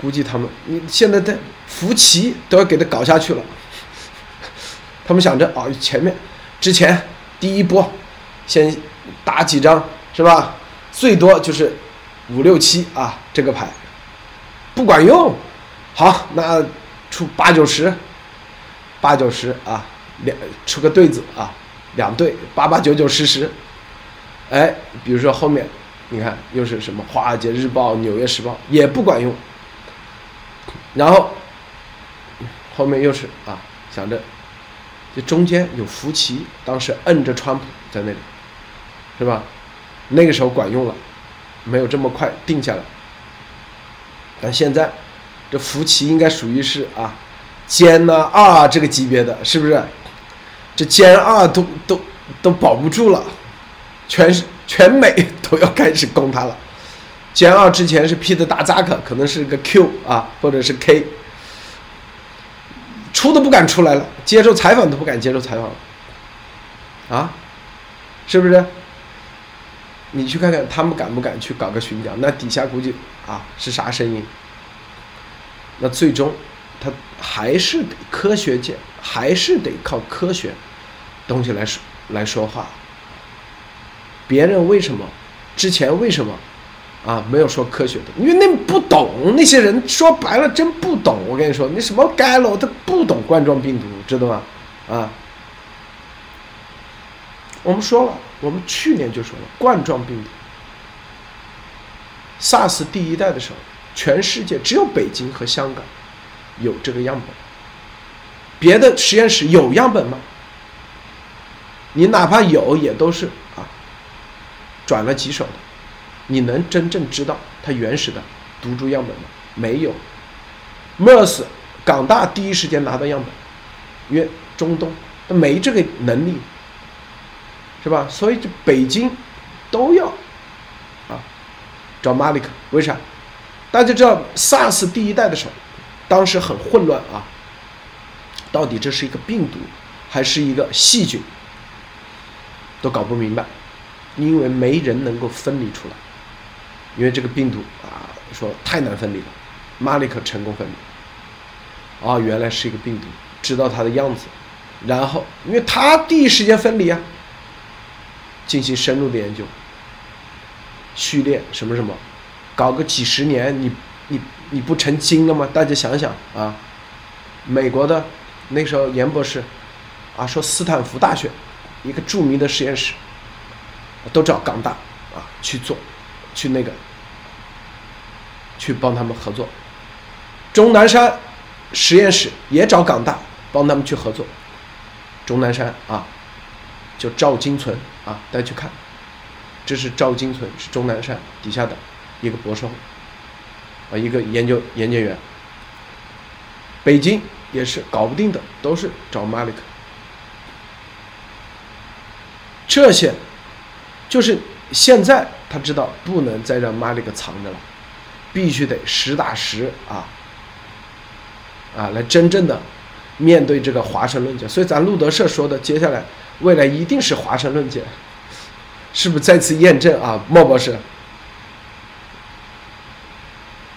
估计他们，你现在在福奇都要给他搞下去了。他们想着啊，前面之前第一波先打几张是吧？最多就是五六七啊，这个牌不管用，好，那出八九十，八九十啊，两出个对子啊，两对八八九九十十，哎，比如说后面你看又是什么《华尔街日报》《纽约时报》也不管用。然后后面又是啊，想着这中间有福奇，当时摁着川普在那里，是吧？那个时候管用了，没有这么快定下来。但现在这福奇应该属于是啊，歼呐啊这个级别的，是不是？这歼二都都都保不住了，全全美都要开始攻它了。歼二之前是 P 的大扎克，可能是个 Q 啊，或者是 K，出都不敢出来了，接受采访都不敢接受采访了，啊，是不是？你去看看他们敢不敢去搞个巡讲？那底下估计啊是啥声音？那最终他还是得科学界，还是得靠科学东西来说来说话。别人为什么之前为什么？啊，没有说科学的，因为那不懂，那些人说白了真不懂。我跟你说，那什么该了，他不懂冠状病毒，知道吗？啊，我们说了，我们去年就说了，冠状病毒，SARS 第一代的时候，全世界只有北京和香港有这个样本，别的实验室有样本吗？你哪怕有，也都是啊，转了几手的。你能真正知道它原始的毒株样本吗？没有。MERS 港大第一时间拿到样本，因为中东它没这个能力，是吧？所以这北京都要啊找马里克，为啥？大家知道 SARS 第一代的时候，当时很混乱啊，到底这是一个病毒还是一个细菌，都搞不明白，因为没人能够分离出来。因为这个病毒啊，说太难分离了，马里克成功分离。啊，原来是一个病毒，知道它的样子，然后因为他第一时间分离啊，进行深入的研究，序列什么什么，搞个几十年，你你你不成精了吗？大家想想啊，美国的那时候严博士啊，说斯坦福大学一个著名的实验室，都找港大啊去做。去那个，去帮他们合作。钟南山实验室也找港大帮他们去合作。钟南山啊，就赵金存啊，大家去看，这是赵金存，是钟南山底下的一个博士后啊，一个研究研究员。北京也是搞不定的，都是找马里克。这些就是现在。他知道不能再让马里克藏着了，必须得实打实啊，啊，来真正的面对这个华盛论剑。所以咱路德社说的，接下来未来一定是华盛论剑，是不是再次验证啊，莫博士？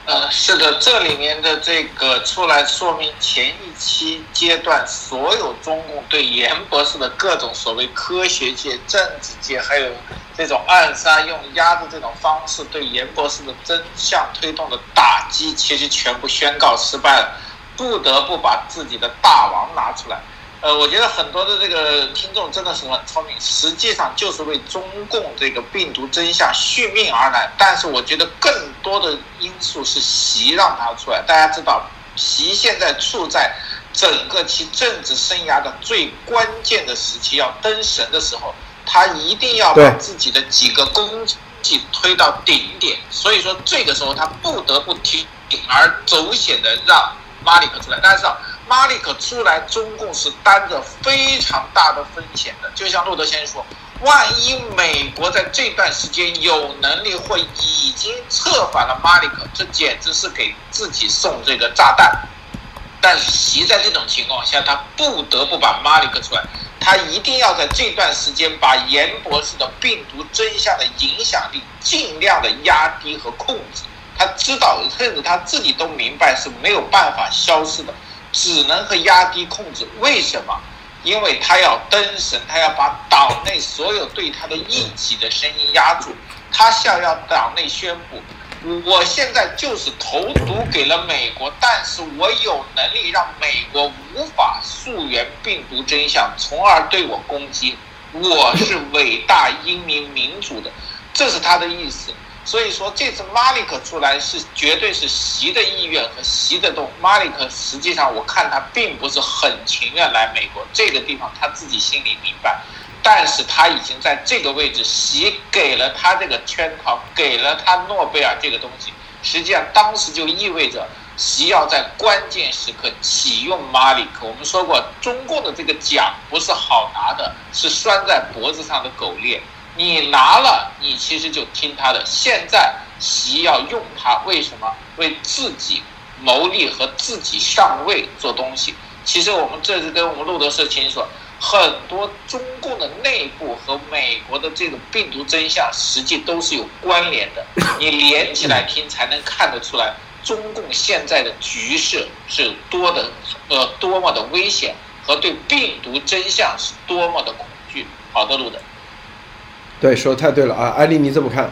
呃，是的，这里面的这个出来说明前一期阶段所有中共对严博士的各种所谓科学界、政治界，还有这种暗杀、用压的这种方式对严博士的真相推动的打击，其实全部宣告失败了，不得不把自己的大王拿出来。呃，我觉得很多的这个听众真的是很聪明，实际上就是为中共这个病毒真相续命而来。但是我觉得更多的因素是习让他出来。大家知道，习现在处在整个其政治生涯的最关键的时期，要登神的时候，他一定要把自己的几个功绩推到顶点。所以说，这个时候他不得不铤而走险的让马里克出来。大家知道。马里克出来，中共是担着非常大的风险的。就像路德先生说，万一美国在这段时间有能力或已经策反了马里克，这简直是给自己送这个炸弹。但是习在这种情况下，他不得不把马里克出来，他一定要在这段时间把严博士的病毒真相的影响力尽量的压低和控制。他知道，甚至他自己都明白是没有办法消失的。只能和压低控制，为什么？因为他要登神，他要把党内所有对他的异己的声音压住。他想要党内宣布，我现在就是投毒给了美国，但是我有能力让美国无法溯源病毒真相，从而对我攻击。我是伟大英明民主的，这是他的意思。所以说，这次马里克出来是绝对是习的意愿和习的动。马里克实际上，我看他并不是很情愿来美国这个地方，他自己心里明白。但是他已经在这个位置，习给了他这个圈套，给了他诺贝尔这个东西。实际上，当时就意味着习要在关键时刻启用马里克。我们说过，中共的这个奖不是好拿的，是拴在脖子上的狗链。你拿了，你其实就听他的。现在习要用他，为什么？为自己谋利和自己上位做东西。其实我们这次跟我们路德社清楚，很多中共的内部和美国的这种病毒真相，实际都是有关联的。你连起来听，才能看得出来，中共现在的局势是多的，呃，多么的危险，和对病毒真相是多么的恐惧。好的，路德。对，说太对了啊，艾丽你怎么看？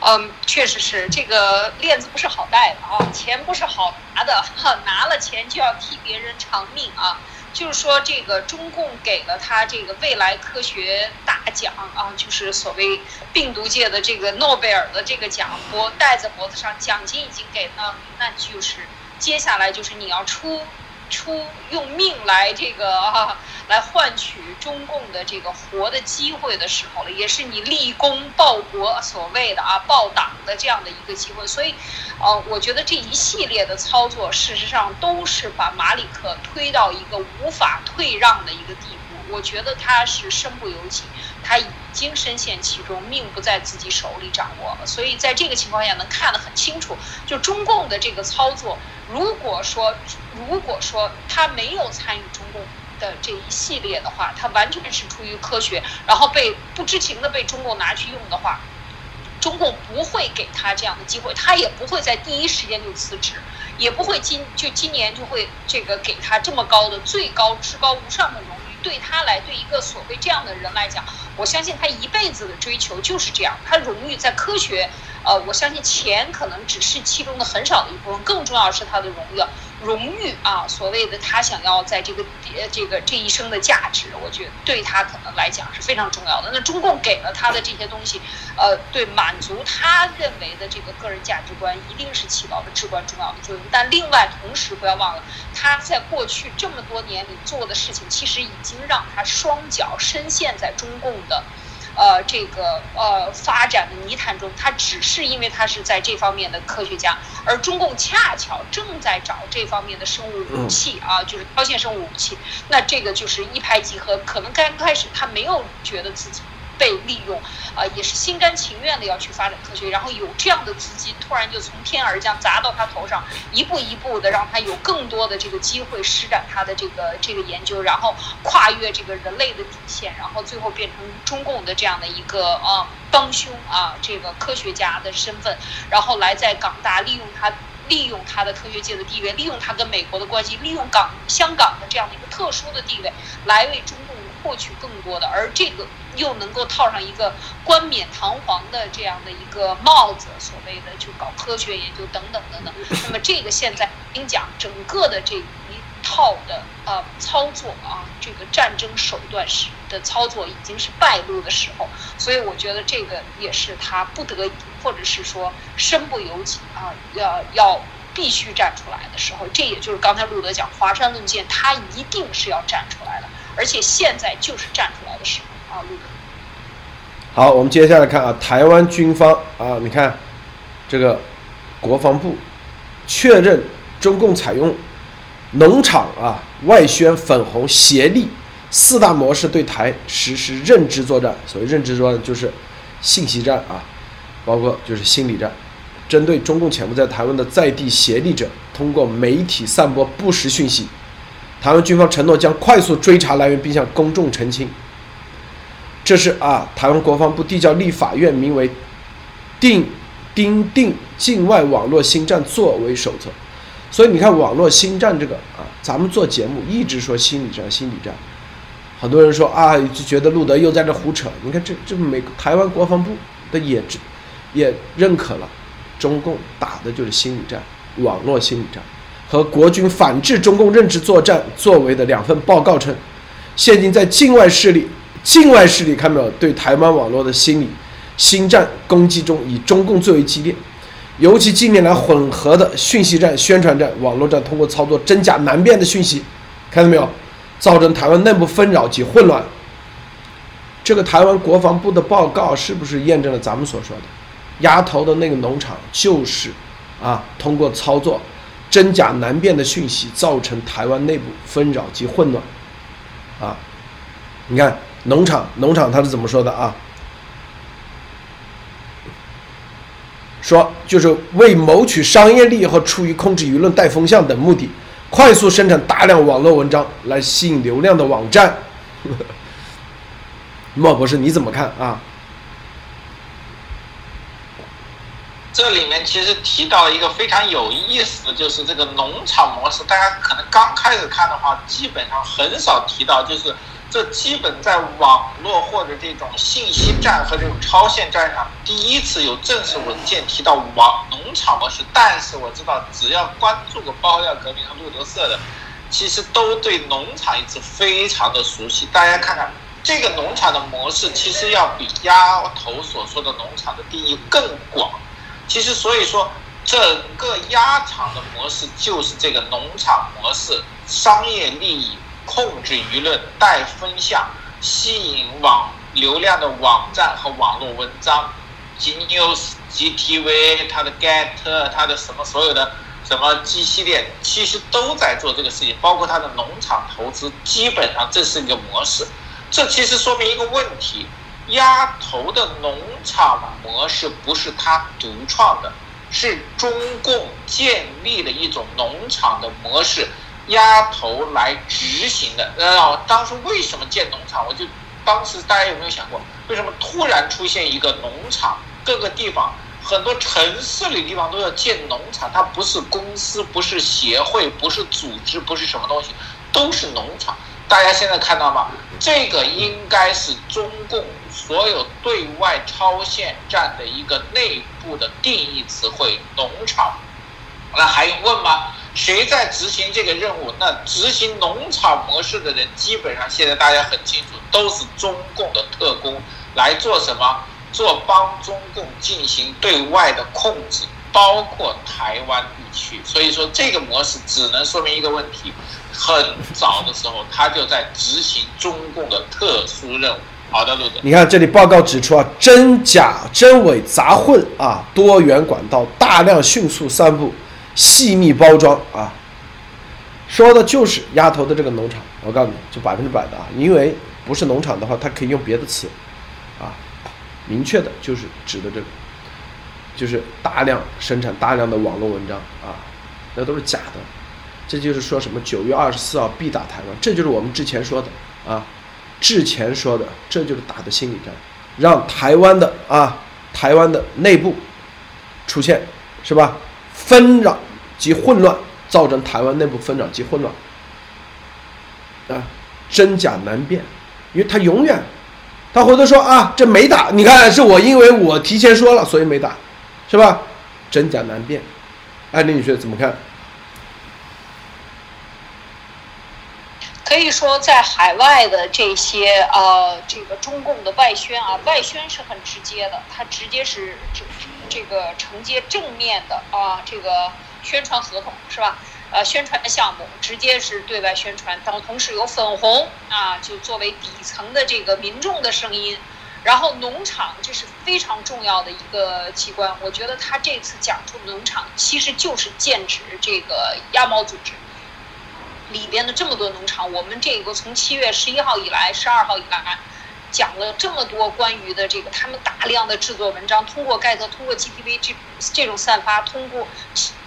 嗯，确实是这个链子不是好戴的啊，钱不是好拿的，拿了钱就要替别人偿命啊。就是说，这个中共给了他这个未来科学大奖啊，就是所谓病毒界的这个诺贝尔的这个奖，脖戴在脖子上，奖金已经给了，那就是接下来就是你要出。出用命来这个啊，来换取中共的这个活的机会的时候了，也是你立功报国所谓的啊报党的这样的一个机会。所以，呃，我觉得这一系列的操作，事实上都是把马里克推到一个无法退让的一个地步。我觉得他是身不由己，他已经深陷其中，命不在自己手里掌握了。所以在这个情况下，能看得很清楚，就中共的这个操作。如果说，如果说他没有参与中共的这一系列的话，他完全是出于科学，然后被不知情的被中共拿去用的话，中共不会给他这样的机会，他也不会在第一时间就辞职，也不会今就今年就会这个给他这么高的最高至高无上的荣誉。对他来，对一个所谓这样的人来讲，我相信他一辈子的追求就是这样。他荣誉在科学。呃，我相信钱可能只是其中的很少的一部分，更重要是他的荣誉，荣誉啊，所谓的他想要在这个呃这个这一生的价值，我觉得对他可能来讲是非常重要的。那中共给了他的这些东西，呃，对满足他认为的这个个人价值观，一定是起到了至关重要的作用。但另外，同时不要忘了，他在过去这么多年里做的事情，其实已经让他双脚深陷在中共的。呃，这个呃发展的泥潭中，他只是因为他是在这方面的科学家，而中共恰巧正在找这方面的生物武器啊，就是超限生物武器，那这个就是一拍即合，可能刚开始他没有觉得自己。被利用，啊，也是心甘情愿的要去发展科学，然后有这样的资金突然就从天而降砸到他头上，一步一步的让他有更多的这个机会施展他的这个这个研究，然后跨越这个人类的底线，然后最后变成中共的这样的一个啊帮凶啊这个科学家的身份，然后来在港大利用他利用他的科学界的地位，利用他跟美国的关系，利用港香港的这样的一个特殊的地位，来为中共获取更多的，而这个。又能够套上一个冠冕堂皇的这样的一个帽子，所谓的就搞科学研究等等等等。那么这个现在您讲整个的这一套的呃操作啊，这个战争手段是的操作已经是败露的时候，所以我觉得这个也是他不得已，或者是说身不由己啊，要要必须站出来的时候。这也就是刚才路德讲华山论剑，他一定是要站出来的，而且现在就是站出来的时候。好，我们接下来看啊，台湾军方啊，你看这个国防部确认中共采用农场啊外宣粉红协力四大模式对台实施认知作战。所谓认知作战就是信息战啊，包括就是心理战，针对中共潜伏在台湾的在地协力者，通过媒体散播不实讯息。台湾军方承诺将快速追查来源，并向公众澄清。这是啊，台湾国防部递交立法院名为《定钉定境外网络新战作为手册》，所以你看网络新战这个啊，咱们做节目一直说心理战，心理战，很多人说啊，就觉得路德又在这胡扯。你看这这美台湾国防部的也也认可了，中共打的就是心理战，网络心理战，和国军反制中共认知作战作为的两份报告称，现今在境外势力。境外势力看到没有？对台湾网络的心理新战攻击中，以中共最为激烈。尤其近年来混合的讯息战、宣传战、网络战，通过操作真假难辨的讯息，看到没有？造成台湾内部纷扰及混乱。这个台湾国防部的报告是不是验证了咱们所说的？鸭头的那个农场就是啊，通过操作真假难辨的讯息，造成台湾内部纷扰及混乱啊。你看农场，农场他是怎么说的啊？说就是为谋取商业利益和出于控制舆论、带风向等目的，快速生产大量网络文章来吸引流量的网站。莫博士，你怎么看啊？这里面其实提到了一个非常有意思的就是这个农场模式，大家可能刚开始看的话，基本上很少提到，就是这基本在网络或者这种信息战和这种超限战上，第一次有正式文件提到网农场模式。但是我知道，只要关注过包料革命和路德社的，其实都对农场一直非常的熟悉。大家看看这个农场的模式，其实要比丫头所说的农场的定义更广。其实，所以说，整个鸭场的模式就是这个农场模式，商业利益、控制舆论、带风向、吸引网流量的网站和网络文章，G News、GTV、它的 Get、它的什么所有的什么 G 系列，其实都在做这个事情，包括它的农场投资，基本上这是一个模式。这其实说明一个问题。鸭头的农场模式不是他独创的，是中共建立的一种农场的模式，鸭头来执行的。呃，当时为什么建农场？我就当时大家有没有想过，为什么突然出现一个农场？各个地方很多城市里地方都要建农场，它不是公司，不是协会，不是组织，不是什么东西，都是农场。大家现在看到吗？这个应该是中共。所有对外超限战的一个内部的定义词汇，农场，那还用问吗？谁在执行这个任务？那执行农场模式的人，基本上现在大家很清楚，都是中共的特工来做什么？做帮中共进行对外的控制，包括台湾地区。所以说，这个模式只能说明一个问题：很早的时候，他就在执行中共的特殊任务。好的，陆总。你看这里报告指出啊，真假真伪杂混啊，多元管道大量迅速散布，细密包装啊，说的就是丫头的这个农场。我告诉你就百分之百的啊，因为不是农场的话，它可以用别的词啊，明确的就是指的这个，就是大量生产大量的网络文章啊，那都是假的。这就是说什么九月二十四号必打台湾，这就是我们之前说的啊。之前说的，这就是打的心理战，让台湾的啊，台湾的内部出现是吧？纷扰及混乱，造成台湾内部纷扰及混乱啊，真假难辨，因为他永远，他回头说啊，这没打，你看是我因为我提前说了，所以没打，是吧？真假难辨，艾丽女士怎么看？可以说，在海外的这些呃，这个中共的外宣啊，外宣是很直接的，它直接是这这个承接正面的啊，这个宣传合同是吧？呃，宣传的项目直接是对外宣传，然后同时有粉红啊，就作为底层的这个民众的声音，然后农场这是非常重要的一个机关，我觉得他这次讲出农场其实就是剑指这个鸭毛组织。里边的这么多农场，我们这个从七月十一号以来、十二号以来，讲了这么多关于的这个他们大量的制作文章，通过盖特、通过 GTV 这这种散发，通过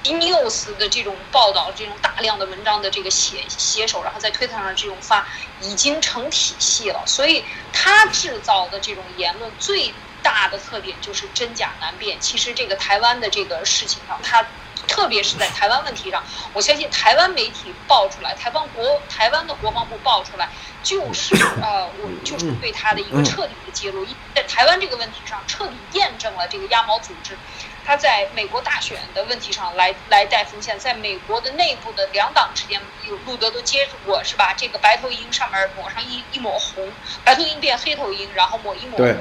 News 的这种报道，这种大量的文章的这个写写手，然后在推特上这种发，已经成体系了。所以他制造的这种言论最大的特点就是真假难辨。其实这个台湾的这个事情上，他。特别是在台湾问题上，我相信台湾媒体爆出来，台湾国台湾的国防部爆出来，就是呃，我就是对他的一个彻底的揭露。在台湾这个问题上，彻底验证了这个鸭毛组织，他在美国大选的问题上来来带风向，在美国的内部的两党之间，有路德都接触过是吧？这个白头鹰上面抹上一一抹红，白头鹰变黑头鹰，然后抹一抹红。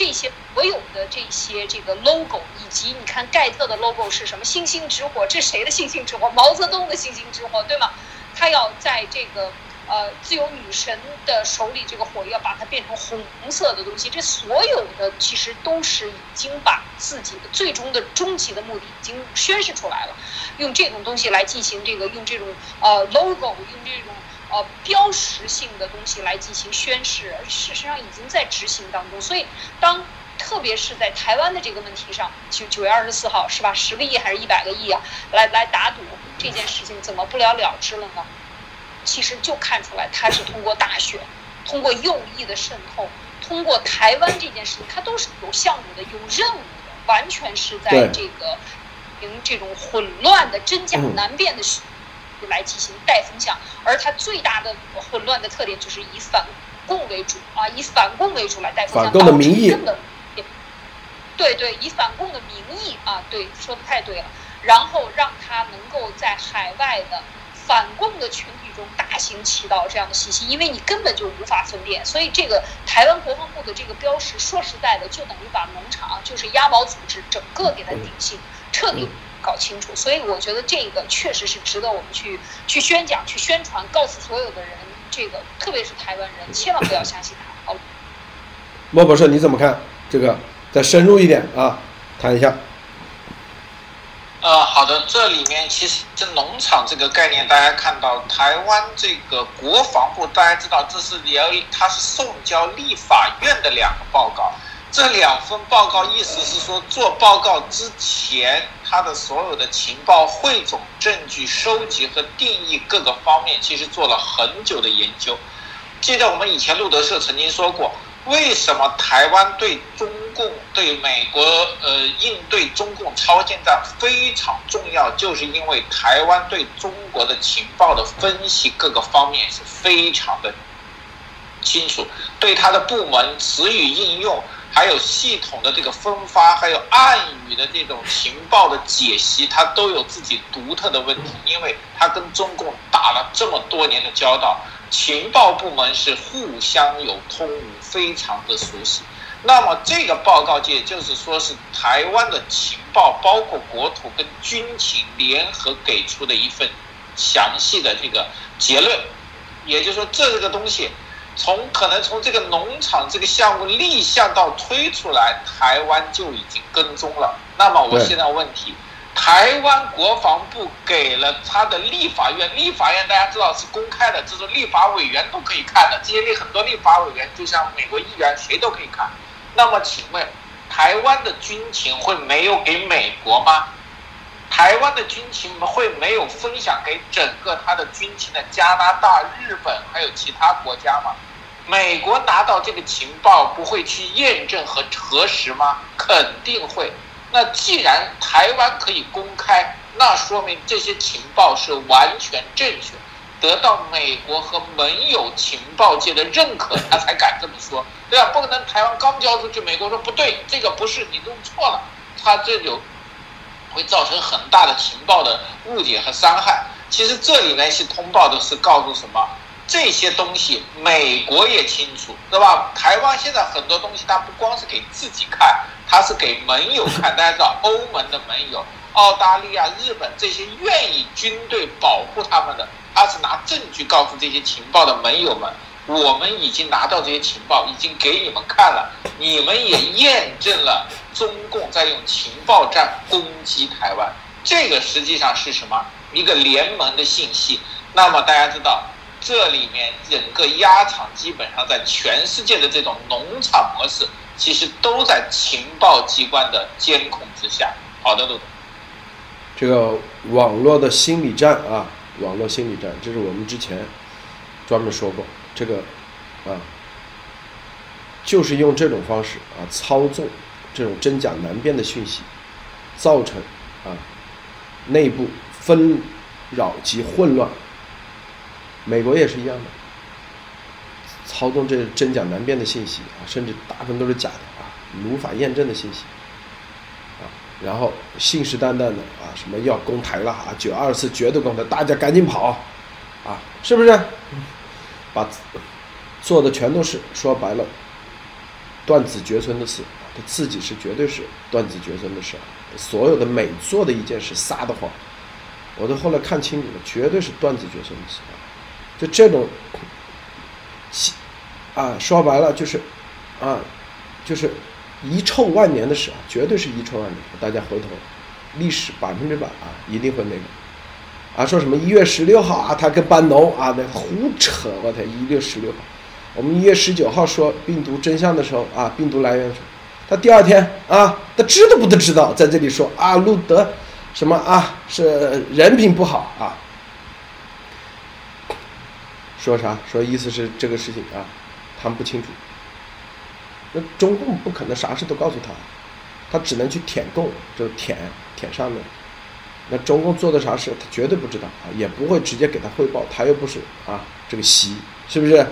这些所有的这些这个 logo，以及你看盖特的 logo 是什么？星星之火，这谁的星星之火？毛泽东的星星之火，对吗？他要在这个呃自由女神的手里这个火要把它变成红色的东西，这所有的其实都是已经把自己的最终的终极的目的已经宣示出来了，用这种东西来进行这个用这种呃 logo 用这种呃标识性的东西来进行宣示，而事实上已经在执行当中，所以当。特别是在台湾的这个问题上，九九月二十四号是吧？十个亿还是一百个亿啊？来来打赌这件事情怎么不了了之了呢？其实就看出来，他是通过大选，通过右翼的渗透，通过台湾这件事情，他都是有项目的、有任务的，完全是在这个凭这种混乱的、真假难辨的来进行带风向。而它最大的混乱的特点就是以反共为主啊，以反共为主来带风向，导致根本。对对，以反共的名义啊，对，说的太对了。然后让它能够在海外的反共的群体中大行其道这样的信息，因为你根本就无法分辨。所以这个台湾国防部的这个标识，说实在的，就等于把农场就是鸭毛组织整个给它定性，彻底搞清楚。所以我觉得这个确实是值得我们去去宣讲、去宣传，告诉所有的人，这个特别是台湾人，千万不要相信他。好，莫博士你怎么看这个？再深入一点啊，谈一下。呃，好的，这里面其实这农场这个概念，大家看到台湾这个国防部，大家知道这是要，它是送交立法院的两个报告。这两份报告意思是说，做报告之前，他的所有的情报汇总、证据收集和定义各个方面，其实做了很久的研究。记得我们以前路德社曾经说过。为什么台湾对中共、对美国呃应对中共超限战非常重要？就是因为台湾对中国的情报的分析各个方面是非常的清楚，对他的部门词语应用，还有系统的这个分发，还有暗语的这种情报的解析，他都有自己独特的问题，因为他跟中共打了这么多年的交道。情报部门是互相有通，非常的熟悉。那么这个报告界就是说是台湾的情报，包括国土跟军情联合给出的一份详细的这个结论。也就是说，这个东西从可能从这个农场这个项目立项到推出来，台湾就已经跟踪了。那么我现在问题。台湾国防部给了他的立法院，立法院大家知道是公开的，这是立法委员都可以看的。这些立很多立法委员，就像美国议员，谁都可以看。那么请问，台湾的军情会没有给美国吗？台湾的军情会没有分享给整个他的军情的加拿大、日本还有其他国家吗？美国拿到这个情报不会去验证和核实吗？肯定会。那既然台湾可以公开，那说明这些情报是完全正确，得到美国和盟友情报界的认可，他才敢这么说，对吧？不可能台湾刚交出去，美国说不对，这个不是你弄错了，他这就会造成很大的情报的误解和伤害。其实这里呢是通报的是告诉什么？这些东西美国也清楚，对吧？台湾现在很多东西，它不光是给自己看，它是给盟友看。大家知道，欧盟的盟友、澳大利亚、日本这些愿意军队保护他们的，他是拿证据告诉这些情报的盟友们：我们已经拿到这些情报，已经给你们看了，你们也验证了中共在用情报战攻击台湾。这个实际上是什么？一个联盟的信息。那么大家知道。这里面整个鸭场基本上在全世界的这种农场模式，其实都在情报机关的监控之下。好的，陆总。这个网络的心理战啊，网络心理战，这是我们之前专门说过，这个啊，就是用这种方式啊操纵这种真假难辨的讯息，造成啊内部纷扰及混乱。美国也是一样的，操纵这真假难辨的信息啊，甚至大部分都是假的啊，无法验证的信息啊，然后信誓旦旦的啊，什么要攻台了啊，九二四绝对攻台，大家赶紧跑啊，是不是？把做的全都是说白了，断子绝孙的事，他自己是绝对是断子绝孙的事，所有的每做的一件事撒的谎，我都后来看清楚了，绝对是断子绝孙的事。就这种，啊，说白了就是，啊，就是遗臭万年的事啊，绝对是遗臭万年。大家回头，历史百分之百啊，一定会那个。啊，说什么一月十六号啊，他跟班农啊，那胡扯！我天，一月十六号，我们一月十九号说病毒真相的时候啊，病毒来源是，他第二天啊，他知道不得知道，在这里说啊，路德什么啊，是人品不好啊，说啥？说意思是这个事情啊，他们不清楚。那中共不可能啥事都告诉他，他只能去舔共，就舔舔上面。那中共做的啥事，他绝对不知道啊，也不会直接给他汇报，他又不是啊这个习，是不是？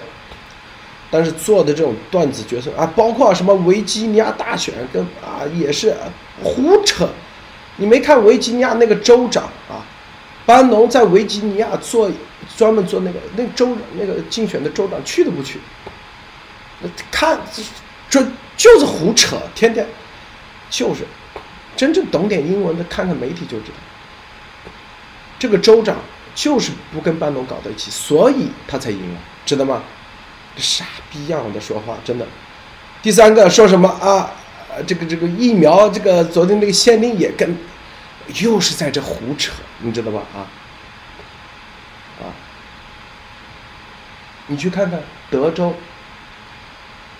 但是做的这种断子绝孙啊，包括什么维吉尼亚大选跟啊也是胡扯。你没看维吉尼亚那个州长啊，班农在维吉尼亚做专门做那个那州长那个竞选的州长去都不去，看这就是胡扯，天天就是真正懂点英文的看看媒体就知道。这个州长就是不跟班农搞在一起，所以他才赢了，知道吗？傻逼样的说话，真的。第三个说什么啊？这个这个疫苗，这个昨天那个限令也跟，又是在这胡扯，你知道吧？啊啊！你去看看德州，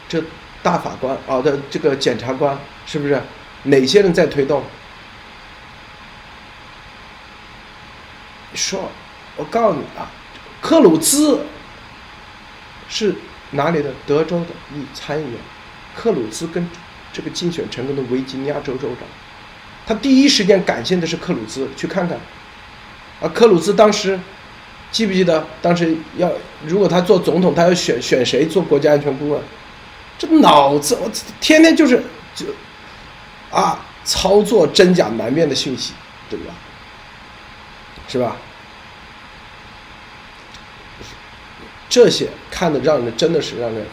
这大法官啊的这个检察官是不是哪些人在推动？说，我告诉你啊，克鲁兹是哪里的？德州的一参议员。克鲁兹跟这个竞选成功的维吉尼亚州州长，他第一时间感谢的是克鲁兹。去看看，啊，克鲁兹当时记不记得？当时要如果他做总统，他要选选谁做国家安全顾问？这脑子，我天天就是就啊，操作真假难辨的讯息，对吧？是吧？这些看的让人真的是让人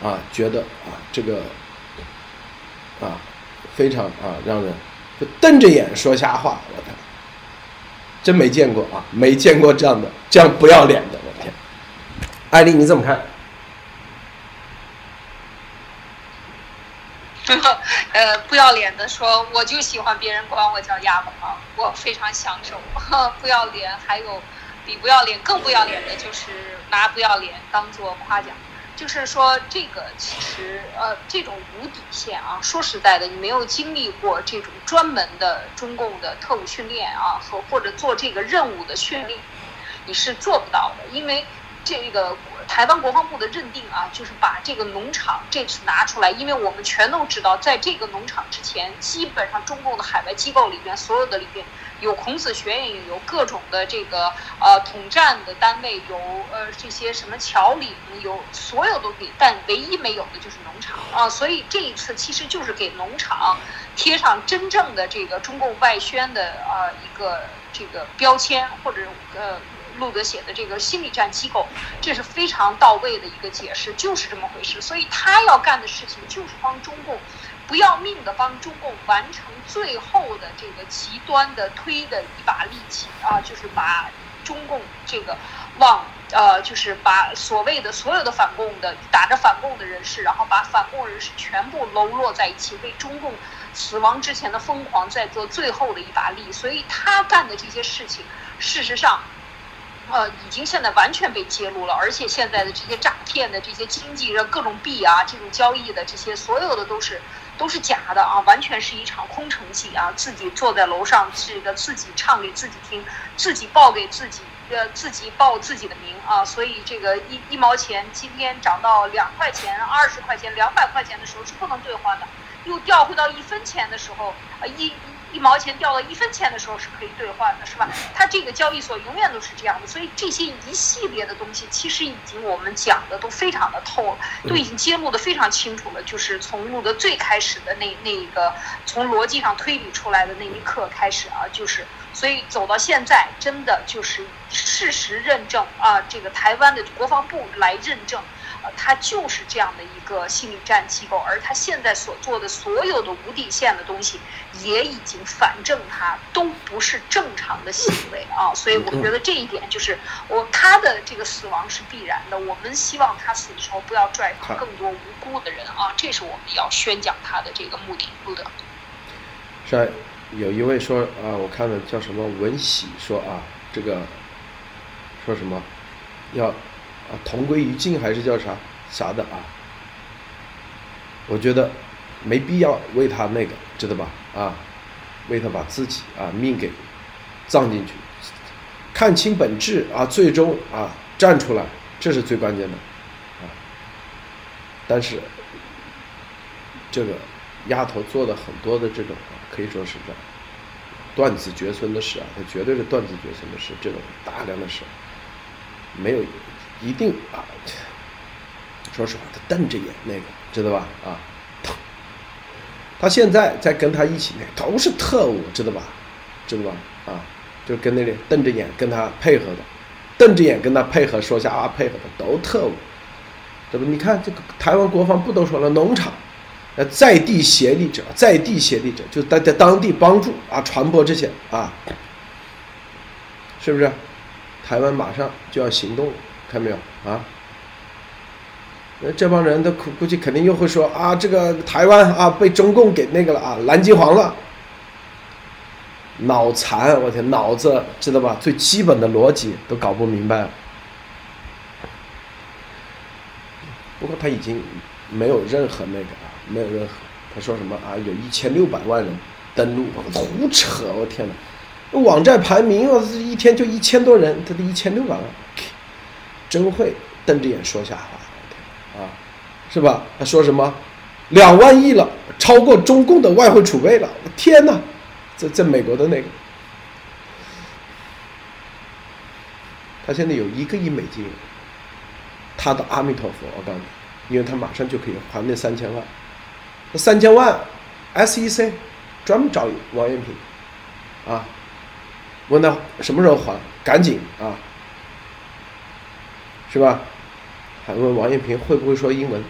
啊觉得啊这个啊非常啊让人就瞪着眼说瞎话，我天，真没见过啊，没见过这样的这样不要脸的，我的天！艾丽你怎么看？呃，不要脸的说，我就喜欢别人管我叫哑巴，我非常享受。不要脸，还有比不要脸更不要脸的，就是拿不要脸当做夸奖。就是说，这个其实呃，这种无底线啊，说实在的，你没有经历过这种专门的中共的特务训练啊，和或者做这个任务的训练，你是做不到的，因为这个。台湾国防部的认定啊，就是把这个农场这次拿出来，因为我们全都知道，在这个农场之前，基本上中共的海外机构里边，所有的里边有孔子学院，有各种的这个呃统战的单位，有呃这些什么侨领，有所有都给，但唯一没有的就是农场啊。所以这一次其实就是给农场贴上真正的这个中共外宣的呃一个这个标签，或者呃。路德写的这个心理战机构，这是非常到位的一个解释，就是这么回事。所以他要干的事情就是帮中共不要命的帮中共完成最后的这个极端的推的一把利器啊，就是把中共这个往呃，就是把所谓的所有的反共的打着反共的人士，然后把反共人士全部笼络在一起，为中共死亡之前的疯狂在做最后的一把力。所以他干的这些事情，事实上。呃，已经现在完全被揭露了，而且现在的这些诈骗的这些经济的各种币啊，这种交易的这些所有的都是都是假的啊，完全是一场空城计啊！自己坐在楼上，这个自己唱给自己听，自己报给自己，呃，自己报自己的名啊！所以这个一一毛钱今天涨到两块钱、二十块钱、两百块钱的时候是不能兑换的，又调回到一分钱的时候，啊一。一毛钱掉到一分钱的时候是可以兑换的，是吧？它这个交易所永远都是这样的，所以这些一系列的东西其实已经我们讲的都非常的透了，都已经揭露的非常清楚了。就是从录的最开始的那那个从逻辑上推理出来的那一刻开始啊，就是所以走到现在，真的就是事实认证啊，这个台湾的国防部来认证。他，就是这样的一个心理战机构，而他现在所做的所有的无底线的东西，也已经反证他都不是正常的行为啊。所以我觉得这一点就是我他的这个死亡是必然的。我们希望他死的时候不要拽跑更多无辜的人啊，这是我们要宣讲他的这个目的。不的。是，有一位说啊，我看了叫什么文喜说啊，这个说什么要啊同归于尽还是叫啥啥的啊？我觉得没必要为他那个，知道吧？啊，为他把自己啊命给葬进去，看清本质啊，最终啊站出来，这是最关键的啊。但是这个丫头做的很多的这种啊，可以说是这断子绝孙的事啊，他绝对是断子绝孙的事，这种大量的事，没有一定啊。说实话，他瞪着眼那个，知道吧？啊，他现在在跟他一起那都是特务，知道吧？知道吧？啊，就跟那里瞪着眼跟他配合的，瞪着眼跟他配合说瞎话配合的都特务，对不？你看这个台湾国防部都说了，农场，呃，在地协力者，在地协力者就在在当地帮助啊，传播这些啊，是不是？台湾马上就要行动了，看没有啊？那这帮人都估估计肯定又会说啊，这个台湾啊被中共给那个了啊，蓝金黄了，脑残！我天，脑子知道吧？最基本的逻辑都搞不明白。不过他已经没有任何那个啊，没有任何。他说什么啊？有一千六百万人登录，胡扯！我天哪，网站排名我一天就一千多人，他的一千六百万，真会瞪着眼说瞎话。啊，是吧？他说什么？两万亿了，超过中共的外汇储备了！天哪，在在美国的那个，他现在有一个亿美金，他的阿弥陀佛，我告诉你，因为他马上就可以还那三千万，那三千万，SEC 专门找王艳平，啊，问他什么时候还，赶紧啊，是吧？还问王艳平会不会说英文，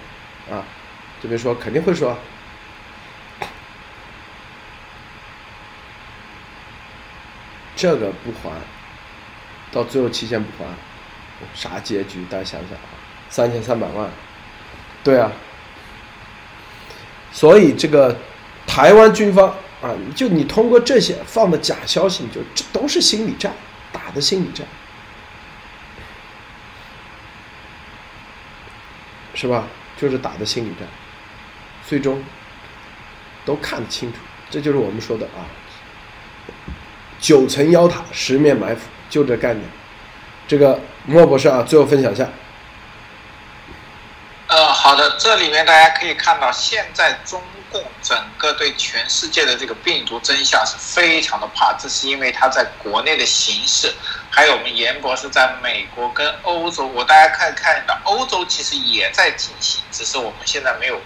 啊，这边说肯定会说，这个不还，到最后期限不还，啥结局？大家想想啊，三千三百万，对啊，所以这个台湾军方啊，就你通过这些放的假消息，就这都是心理战，打的心理战。是吧？就是打的心理战，最终都看得清楚，这就是我们说的啊，九层妖塔，十面埋伏，就这概念。这个莫博士啊，最后分享一下。呃，好的，这里面大家可以看到，现在中共整个对全世界的这个病毒真相是非常的怕，这是因为它在国内的形势，还有我们严博士在美国跟欧洲，我大家看看到欧洲其实也在进行，只是我们现在没有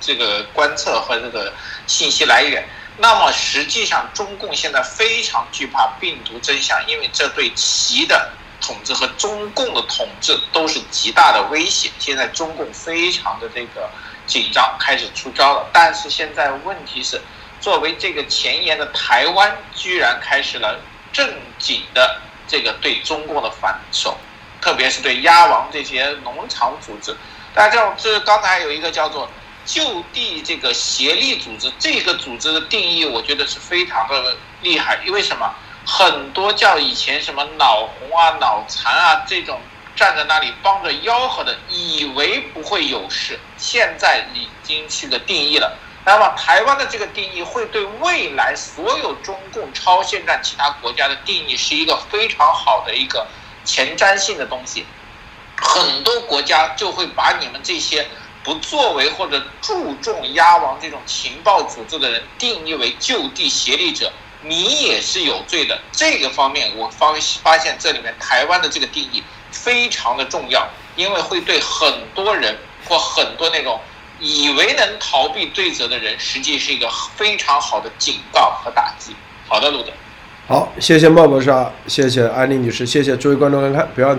这个观测和这个信息来源。那么实际上，中共现在非常惧怕病毒真相，因为这对其的。统治和中共的统治都是极大的威胁。现在中共非常的这个紧张，开始出招了。但是现在问题是，作为这个前沿的台湾，居然开始了正经的这个对中共的反手，特别是对鸭王这些农场组织。大家知道，这刚才有一个叫做就地这个协力组织，这个组织的定义，我觉得是非常的厉害。因为什么？很多叫以前什么脑红啊、脑残啊这种站在那里帮着吆喝的，以为不会有事，现在已经是个定义了。那么台湾的这个定义会对未来所有中共超限战其他国家的定义是一个非常好的一个前瞻性的东西。很多国家就会把你们这些不作为或者注重压王这种情报组织的人定义为就地协力者。你也是有罪的，这个方面我方发现这里面台湾的这个定义非常的重要，因为会对很多人或很多那种以为能逃避罪责的人，实际是一个非常好的警告和打击。好的，路德。好，谢谢莫博士啊，谢谢安利女士，谢谢诸位观众观看，不要。